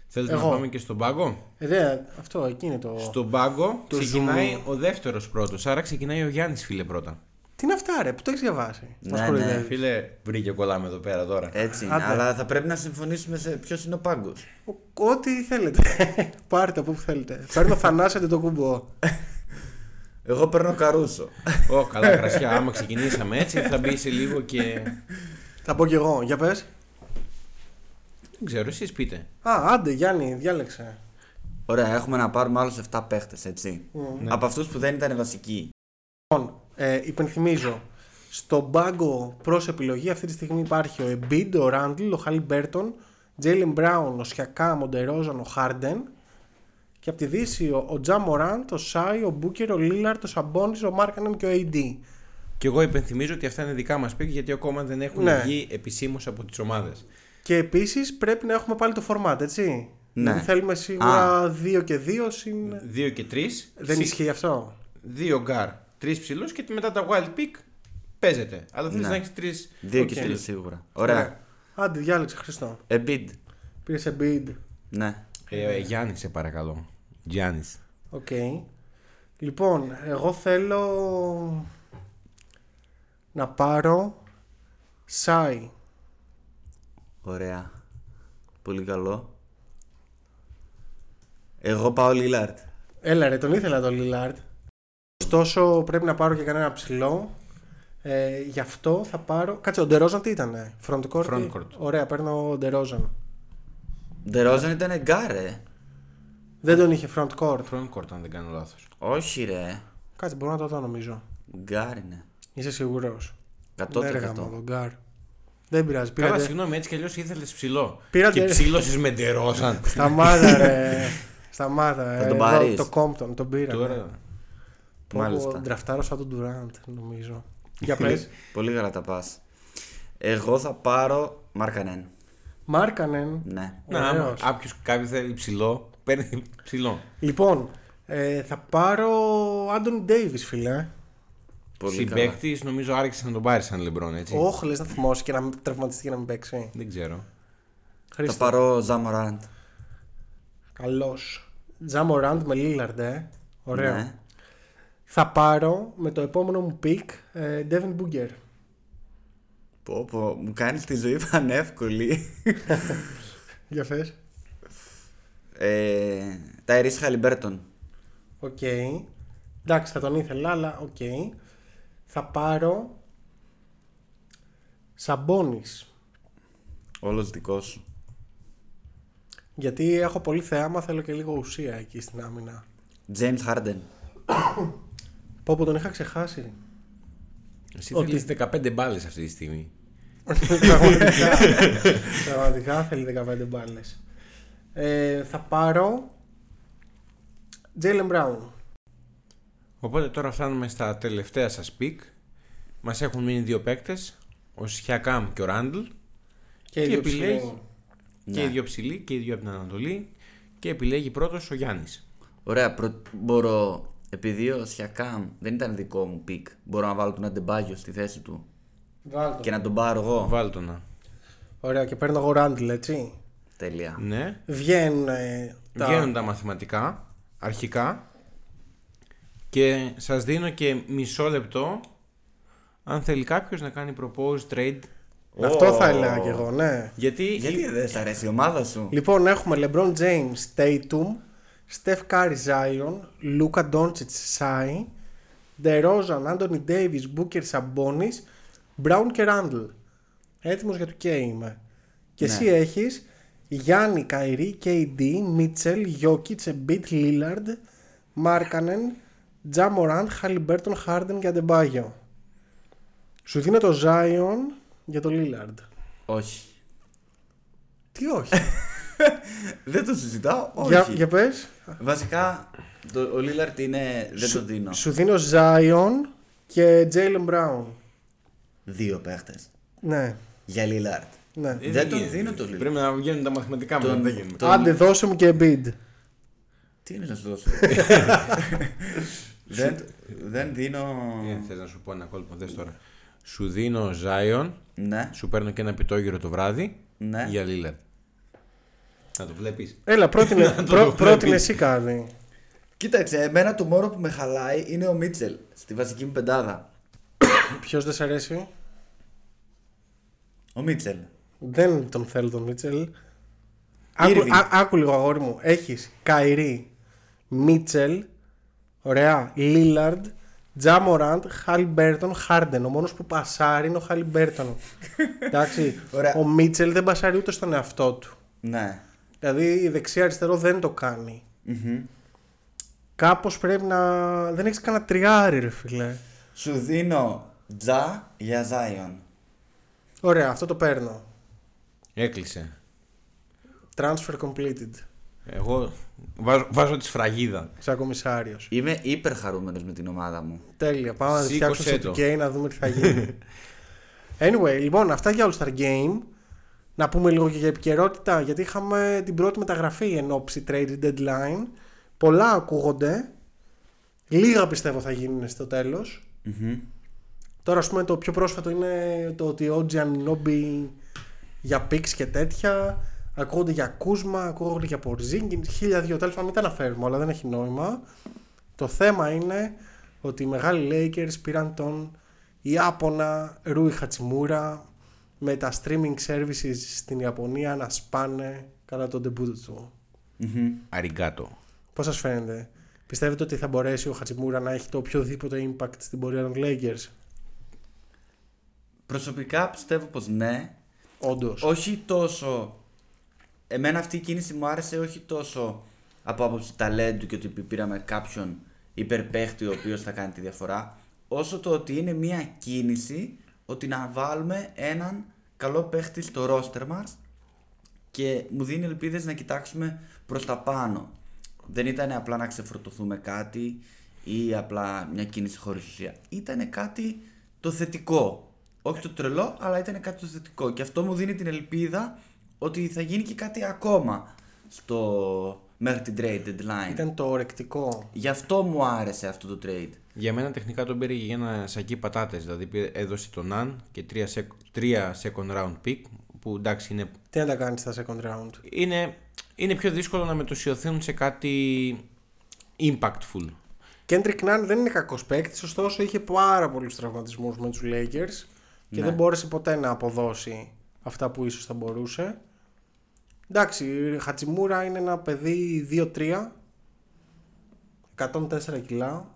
Θέλετε Εγώ. να πάμε και στον πάγκο; Ε, δε, αυτό, εκεί είναι το... Στον πάγκο το ξεκινάει zoom. ο δεύτερος πρώτος. Άρα ξεκινάει ο Γιάννης φίλε πρώτα. Τι είναι αυτά ρε, που το έχεις διαβάσει; Ναι, Μας κοροϊδεύεις. Φίλε, βρήκε κολλάμε εδώ πέρα τώρα. Έτσι είναι. Άντε. Αλλά θα πρέπει να συμφωνήσουμε σε ποιος είναι ο πάγκος. Ο- Ό,τι θέλετε. Πάρτε από όπου θέλετε. Παίρνω Θανάσετε το κουμπό. Εγώ παίρνω Καρούσο. Ω, καλά κρασιά. Άμα ξεκινήσαμε έτσι, θα μπει σε λίγο και. Θα πω κι εγώ. Για πες. Δεν ξέρω, εσείς πείτε. Α, άντε Γιάννη, διάλεξε. Ωραία, έχουμε να πάρουμε άλλους 7 παίχτες, έτσι. Ναι. Από αυτούς που δεν ήταν βασικοί. Λοιπόν, ε, υπενθυμίζω. Στον πάγκο προς επιλογή αυτή τη στιγμή υπάρχει ο Embiid, ο Randall, ο Halliburton, Jalen Brown, ο Siakam, ο DeRozan, ο Harden και από τη Δύση ο, ο Ja Morant, ο Shai, ο Booker, ο Lillard, ο Sabonis, ο Markkanen και ο AD. Και εγώ υπενθυμίζω ότι αυτά είναι δικά μας pick γιατί ακόμα δεν έχουν Ναι. βγει επισήμως από τις ομάδες. Και επίσης πρέπει να έχουμε πάλι το format, έτσι. Ναι. Δηλαδή θέλουμε σίγουρα 2 και 2 συν... Δύο και τρεις. Δεν ισχύει αυτό; Δύο γκαρντ, τρεις ψηλούς και μετά τα wild pick παίζεται. Αλλά θέλεις Ναι. να έχεις τρεις. Δύο Οκ. και τρεις σίγουρα. Ωραία. Άντε, διάλεξε Χρήστο. Embiid. Πήρες Embiid. Ναι. Ε, ε, Γιάννης, σε παρακαλώ. Γιάννης. Οκ. Λοιπόν, εγώ θέλω να πάρω Σάι. Ωραία. Πολύ καλό. Εγώ πάω Lillard. Έλα ρε, τον ήθελα τον Λίλαρντ. Ωστόσο πρέπει να πάρω και κανένα ψηλό. Ε, γι' αυτό θα πάρω... Κάτσε, ο Ντερόζαν τι ήτανε, front court; ή- Front court. Ωραία, παίρνω ο Ντερόζαν. DeRozan ήταν γκάρε. Δεν τον είχε front court. Front court, αν δεν κάνω λάθος. Όχι ρε. Κάτσε, μπορώ να το δω νομίζω. Γκάρ είναι. Είσαι σίγουρος; 100%. Ναι, ρε, γαμώ, τον Γκάρ. Δεν πειράζει. Καλά, Πήρατε... συγγνώμη, έτσι κι αλλιώς ήθελες ψηλό. Πήρατε- Και ψήλωσες με ντερόζαν. Σταμάτα ρε. Σταμάτα. Θα ε, τον εδώ πάρεις. Το Compton, τον πήρα. ναι. Τώρα. Μάλιστα. Ντραφτάρω σαν τον Durant, νομίζω. Για πες. Πολύ καλά τα πας. Εγώ θα πάρω Μάρκανεν. Μάρκανεν. Ναι. Να, άμα Ωραίος. κάποιος κάποιος θέλει ψηλό, παίρνει ψηλό. Λοιπόν, ε, θα πάρω Άντωνι Ντέιβις, φίλε. Πολύ καλά. Συμπαίκτης, νομίζω άρχισε να τον πάρει σαν λεμπρόν, έτσι. Όχι, λες να θυμώσει και να μην τραυματιστεί και να μην παίξει. Δεν ξέρω. Θα Χρήστο. πάρω Ζαμοράντ. Καλός. Τζαμοράντ με Λίλαρντ, ε. Ωραίο. Ναι. Θα πάρω με το επόμενο μου πικ ε, Devin Booker. Πω, πω, μου κάνεις τη ζωή πανεύκολη. Για φες. ε, Ταϊρίς Χαλιμπέρτον. Οκ. Εντάξει, θα τον ήθελα, αλλά οκ. Θα πάρω Σαμπόνις. Όλος δικός σου. Γιατί έχω πολύ θέαμα, θέλω και λίγο ουσία εκεί στην άμυνα. James Harden. Πω πω τον είχα ξεχάσει. Εσύ Ότι- θέλεις 15 μπάλες αυτή τη στιγμή. Πραγματικά. Πραγματικά θέλει 15 μπάλες. Ε, θα πάρω. Jaylen Brown. Οπότε τώρα φτάνουμε στα τελευταία σας pick. Μας έχουν μείνει δύο παίκτες, ο Σιακάμ και ο Ράντλ. Και, οι δύο επιλέγει ψηλοί. Και οι δύο ψηλοί και οι δύο από την Ανατολή. Και επιλέγει πρώτος ο Γιάννης. Ωραία, προ... μπορώ. Επειδή ο Σιακάμ δεν ήταν δικό μου pick, μπορώ να βάλω τον Αντεμπάγιο στη θέση του Βάλ' το. και να τον πάρω εγώ. Βάλτονα. Ωραία, και παίρνω εγώ Ράντλ, έτσι. Τέλεια. Ναι. Βγαίνουν ε, τα. Βγαίνουν τα μαθηματικά, αρχικά. Και σας δίνω και μισό λεπτό αν θέλει κάποιος να κάνει propose trade. Αυτό θα έλεγα κι εγώ, ναι. Γιατί, Γιατί δεν σ' αρέσει η ομάδα σου; Λοιπόν, έχουμε LeBron James, Tatum, Steph Curry, Zion, Luka Doncic, Sai, DeRozan, Anthony Davis, Booker, Sabonis, Brown και Randall. Έτοιμος για το K είμαι. Και Ναι. εσύ έχεις Γιάννη, Καϊρή, KD, Mitchell, Jokic, Embiid, Lillard, Markkanen, Ja Morant, Halliburton, Harden και Adebayo. Σου δίνω το Zion για το Lillard. Όχι. Τι όχι; Δεν το συζητάω. Όχι. για, για πες. Βασικά, το, ο Λίλαρτ είναι. Δεν το δίνω. Σου δίνω Zion και Jalen Brown. Δύο παίχτες. Ναι, Για Λίλαρτ. ναι. Ε, δεν τον γίνεται. δίνω το Lillard. Πρέπει να βγαίνουν τα μαθηματικά Τον- μετά. Δεν γίνεται. τον- Άντε δώσε μου και Embiid. Τι είναι να σου δώσω; δεν, δεν δίνω. Ε, θες να σου πω ένα κόλπο, δες τώρα. Σου δίνω Zion, Ναι, σου παίρνω και ένα πιτόγυρο το βράδυ ναι. για Lillard. Να το βλέπεις. Έλα, πρότεινε, το πρό, βλέπεις. πρότεινε εσύ κάτι. Κοίταξε, εμένα το μόνο που με χαλάει είναι ο Μίτσελ στη βασική μου πεντάδα. Ποιος δεν σ' αρέσει; Ο Μίτσελ. Δεν τον θέλω τον Μίτσελ. Άκου, Irving. α- άκου λίγο αγόρι μου. Έχεις Καϊρί, Μίτσελ, ωραία, Λίλαρντ, Τζα Μοράντ, Χαλιμπέρτον, Χάρντεν. Ο μόνος που πασάρει είναι ο Χαλιμπέρτον. Εντάξει. Ωραία. Ο Μίτσελ δεν πασάρει ούτε στον εαυτό του. Ναι. Δηλαδή δεξιά-αριστερό δεν το κάνει. Κάπως πρέπει να... Δεν έχεις κανένα τριάρι ρε φίλε. Σου δίνω Τζα για Ζάιον. Ωραία, αυτό το παίρνω. Έκλεισε. Transfer completed. Εγώ βάζω, βάζω τη σφραγίδα. Σαν κομισάριος. Είμαι υπερ χαρούμενος με την ομάδα μου. Τέλεια. Πάμε να Σήκωσέ φτιάξουμε το. στο 2K να δούμε τι θα γίνει. anyway, λοιπόν, αυτά για All Star Game. Να πούμε λίγο και για επικαιρότητα, γιατί είχαμε την πρώτη μεταγραφή εν ώψη trade deadline. Πολλά ακούγονται. Λίγα πιστεύω θα γίνουν στο τέλος. Τώρα, ας πούμε, το πιο πρόσφατο είναι το ότι ο Giannobi για picks και τέτοια. Ακούγονται για Κούσμα, ακούγονται για Πορζίνγκιν, χίλια δύο τέλος πάντων, μην τα αναφέρουμε όλα, δεν έχει νόημα. Το θέμα είναι ότι οι μεγάλοι Lakers πήραν τον Ιάπωνα Ρούι Χατσιμούρα με τα streaming services στην Ιαπωνία να σπάνε κατά τον debut του. Αριγκάτο. Πώς σας φαίνεται, πιστεύετε ότι θα μπορέσει ο Χατσιμούρα να έχει το οποιοδήποτε impact στην πορεία των Lakers; Προσωπικά πιστεύω πως ναι. Όντως. όχι τόσο. Εμένα αυτή η κίνηση μου άρεσε όχι τόσο από άποψη ταλέντου και ότι πήραμε κάποιον υπερπαίχτη ο οποίος θα κάνει τη διαφορά, όσο το ότι είναι μια κίνηση ότι να βάλουμε έναν καλό παίχτη στο ρόστερ μας και μου δίνει ελπίδες να κοιτάξουμε προς τα πάνω. Δεν ήταν απλά να ξεφορτωθούμε κάτι ή απλά μια κίνηση χωρίς ουσία. Ήταν κάτι το θετικό. Όχι το τρελό, αλλά ήταν κάτι το θετικό. Και αυτό μου δίνει την ελπίδα ότι θα γίνει και κάτι ακόμα στο... μέχρι την trade deadline. Ήταν το ορεκτικό. Γι' αυτό μου άρεσε αυτό το trade. Για μένα τεχνικά τον πήρε για ένα σακί πατάτες. Δηλαδή πήρε- έδωσε τον Ναν και τρία, sec- τρία second round pick που εντάξει είναι, Τι να τα κάνεις στα second round; είναι, είναι πιο δύσκολο να μετουσιωθούν σε κάτι impactful. Κέντρικ Νάν δεν είναι κακός παίκτης, ωστόσο είχε πάρα πολλούς τραυματισμούς με τους Lakers και Ναι. δεν μπόρεσε ποτέ να αποδώσει αυτά που ίσως θα μπορούσε. Εντάξει, η Χατσιμούρα είναι ένα παιδί 2-3, 104 κιλά,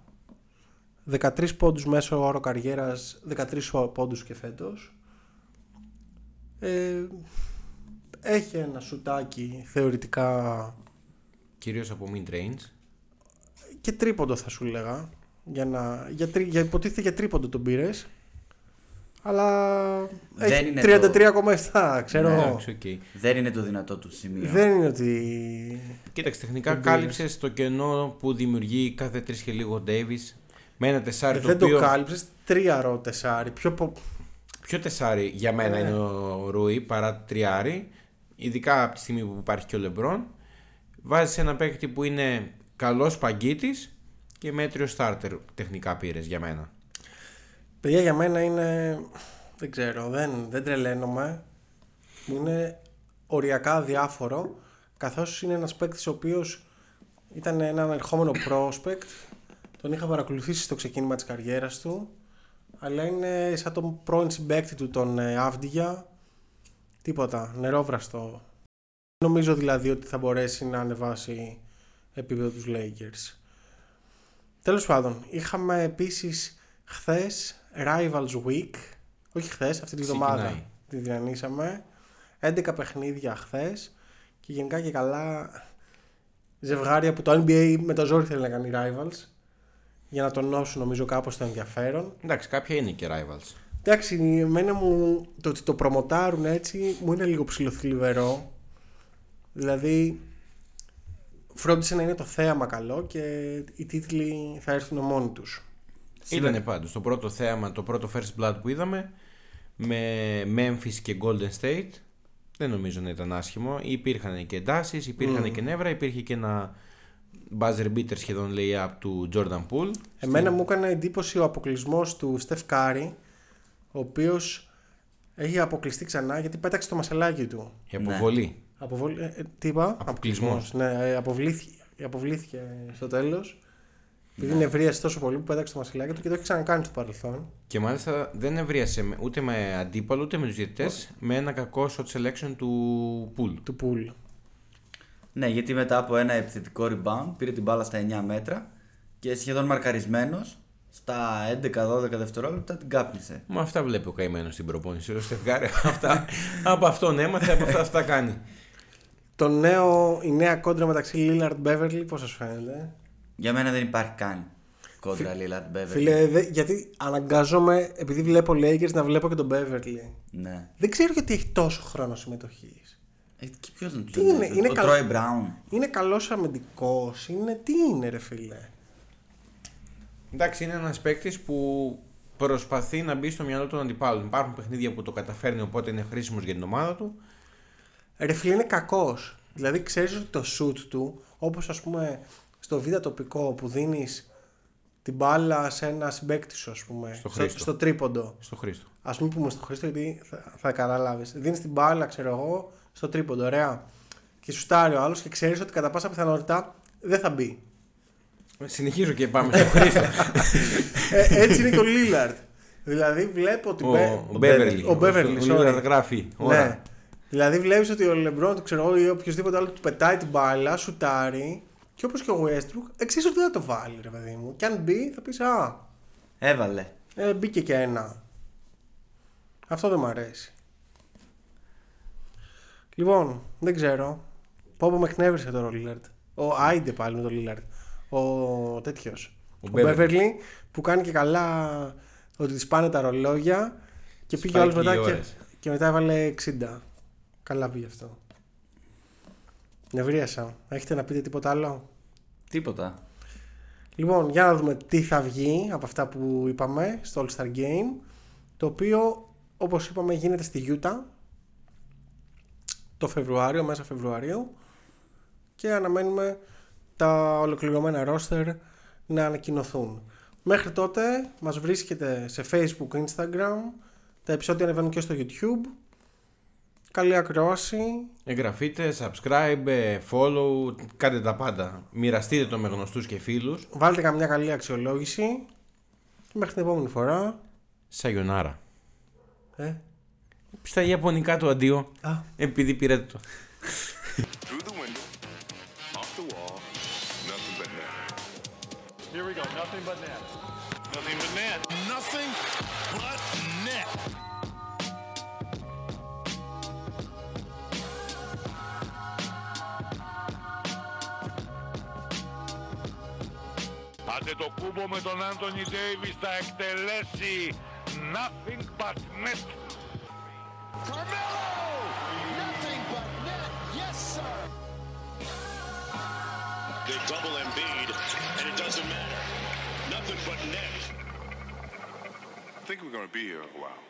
13 πόντους μέσω όρο καριέρας, 13 πόντους και φέτος. Ε, έχει ένα σουτάκι θεωρητικά Κυρίως από mid-range. και τρίποντο θα σου λέγα. Για να, για, τρι- για, υποτίθεται για τρίποντο τον πήρες. Αλλά Δεν έχει είναι 33,7 ξέρω Ναι, εγώ. Εντάξει, οκ. Δεν είναι το δυνατό του σημείο. Δεν είναι ότι. Κοίταξε, τεχνικά Τον πήρες. κάλυψες το κενό που δημιουργεί κάθε τρεις και λίγο ο Ντέιβις. Με ένα τεσάρι το δεν οποίο. το κάλυψες. Τρία ρο τεσάρι. Πιο πο... Πιο τεσάρι για μένα Ναι. είναι ο Ρούι παρά τριάρι. Ειδικά από τη στιγμή που υπάρχει και ο Λεμπρόν. Βάζεις ένα παίκτη που είναι καλός παγκίτης και μέτριο starter τεχνικά πήρες για μένα. Παιδιά για μένα είναι. Δεν ξέρω, δεν, δεν τρελαίνομαι. Μου είναι οριακά αδιάφορο. Καθώς είναι ένας παίκτης ο οποίος ήταν ένα ερχόμενο prospect. Τον είχα παρακολουθήσει στο ξεκίνημα της καριέρας του. Αλλά είναι σαν τον πρώην συμπαίκτη του τον ε, Αύντιγια. Τίποτα, νερόβραστο. Νομίζω δηλαδή ότι θα μπορέσει να ανεβάσει επίπεδο τους Lakers. Τέλος πάντων, είχαμε επίσης χθες Rivals Week. Όχι χθες, αυτή τη βδομάδα Ξεκινάει. τη διανύσαμε. 11 παιχνίδια χθες και γενικά και καλά ζευγάρια που το NBA με το ζόρι θέλει να κάνει Rivals για να τονώσουν νομίζω κάπως το ενδιαφέρον. Εντάξει, κάποια είναι και rivals. Εντάξει, εμένα μου το ότι το προμοτάρουν έτσι μου είναι λίγο ψηλοθλιβερό. Δηλαδή φρόντισε να είναι το θέαμα καλό και οι τίτλοι θα έρθουν μόνοι τους. Ήταν πάντως το πρώτο θέαμα, το πρώτο first blood που είδαμε με Memphis και Golden State. Δεν νομίζω να ήταν άσχημο. Υπήρχαν και εντάσεις, υπήρχαν και νεύρα, υπήρχε και ένα buzzer beater σχεδόν lay-up του Jordan Poole. Εμένα μου έκανε εντύπωση ο αποκλεισμός του Στεφ Κάρη, ο οποίος έχει αποκλειστεί ξανά γιατί πέταξε το μασελάκι του. Η αποβολή. Αποβολ... ε, ε, τι είπα; Αποκλεισμός. Αποκλεισμός. Ναι, ε, αποβλήθηκε, αποβλήθηκε στο τέλος. Επειδή νευρίασε τόσο πολύ που πέταξε το μασελάκι του και το έχει ξανακάνει στο παρελθόν. Και μάλιστα δεν ευρίασε με- ούτε με αντίπαλο ούτε με τους διαιτητές με ένα κακό shot selection του Poole. Του Πουλ. Ναι, γιατί μετά από ένα επιθετικό rebound πήρε την μπάλα στα 9 μέτρα και σχεδόν μαρκαρισμένος στα 11-12 δευτερόλεπτα την κάπνισε. Μα αυτά βλέπει ο καημένος στην προπόνηση. Ο Στεφγάρη αυτά, από αυτόν έμαθε, από αυτά, αυτά κάνει. Το νέο, η νέα κόντρα μεταξύ Λίλαρντ Μπέβερλι, πώς σας φαίνεται; Για μένα δεν υπάρχει καν κόντρα Lillard Beverly. Φίλε, δε- γιατί αναγκάζομαι, επειδή βλέπω Lakers, να βλέπω και τον Μπέβερλι. Ναι. Δεν ξέρω γιατί έχει τόσο χρόνο συμμετοχής. Ε, και ποιος να του Τι τον είναι, έδωσε, είναι ο καλό- Troy Brown. Είναι καλός αμυντικός, είναι. Τι είναι, ρε φίλε. Εντάξει, είναι ένας παίκτης που προσπαθεί να μπει στο μυαλό των αντιπάλων. Υπάρχουν παιχνίδια που το καταφέρνει, οπότε είναι χρήσιμος για την ομάδα του. Ρε φίλε, είναι κακός. Δηλαδή, ξέρεις ότι το shoot του, όπως ας πούμε στο β' τοπικό που δίνεις την μπάλα σε ένα συμπέκτη σου, ας πούμε. Στο στο, Χρήστο. στο τρίποντο. Στο Χρήστο. Α μην πούμε στο Χρήστο, γιατί θα, θα καταλάβεις. Δίνεις την μπάλα, ξέρω εγώ, στο τρίποντο, ωραία. Και σου στάρει ο άλλος και ξέρεις ότι κατά πάσα πιθανότητα δεν θα μπει. Συνεχίζω και πάμε στο Χρήστο. ε, έτσι είναι και ο Λίλαρντ. Δηλαδή βλέπω ότι. ο, Μπε- ο Μπέβερλι. Ο Μπέβερλι, Ο Λίλαρντ sorry. γράφει. Ώρα. Ναι. Δηλαδή βλέπεις ότι ο Λεμπρόν, του ξέρω εγώ, ή οποιοδήποτε άλλο του πετάει την μπάλα, σουτάρει. Και όπως και ο Westbrook, εξίσου ότι δεν θα το βάλει, ρε παιδί μου. Και αν μπει, θα πεις Α, Έβαλε. ε, μπήκε και ένα. Αυτό δεν μου αρέσει. Λοιπόν, δεν ξέρω. Πω πω με εκνεύρισε τώρα ο Λίλαρντ. Ο Άιντε πάλι με τον Λίλαρντ. Ο τέτοιος. Ο Ο Beverly. Μπέβερλι που κάνει και καλά ότι της πάνε τα ρολόγια και πήγε Σπάει ο άλλος και οι μετά και, ώρες. και μετά έβαλε 60. Καλά πήγε αυτό. Νευρίασα. Έχετε να πείτε τίποτα άλλο; Τίποτα. Λοιπόν, για να δούμε τι θα βγει από αυτά που είπαμε στο All Star Game. Το οποίο, όπως είπαμε, γίνεται στη Utah το Φεβρουάριο, μέσα Φεβρουαρίου. Και αναμένουμε τα ολοκληρωμένα roster να ανακοινωθούν. Μέχρι τότε μας βρίσκεται σε Facebook, Instagram. Τα επεισόδια ανεβαίνουν και στο YouTube. Καλή ακρόαση. Εγγραφείτε, subscribe, ε, follow, κάντε τα πάντα. Μοιραστείτε το με γνωστούς και φίλους. Βάλτε καμιά καλή αξιολόγηση. Και μέχρι την επόμενη φορά. Σαγιονάρα. Ε, Στα ιαπωνικά το αντίο, α, επειδή πήρατε το. Through the window, off the wall, nothing but net. Here we go. Nothing but net. Nothing but net. Nothing but net. Άντε το κούμπο με τον Άντωνι Ντέιβις θα εκτελέσει nothing but net. Carmelo! Nothing but net. Yes, sir. They double Embiid, and it doesn't matter. Nothing but net. I think we're going to be here a while.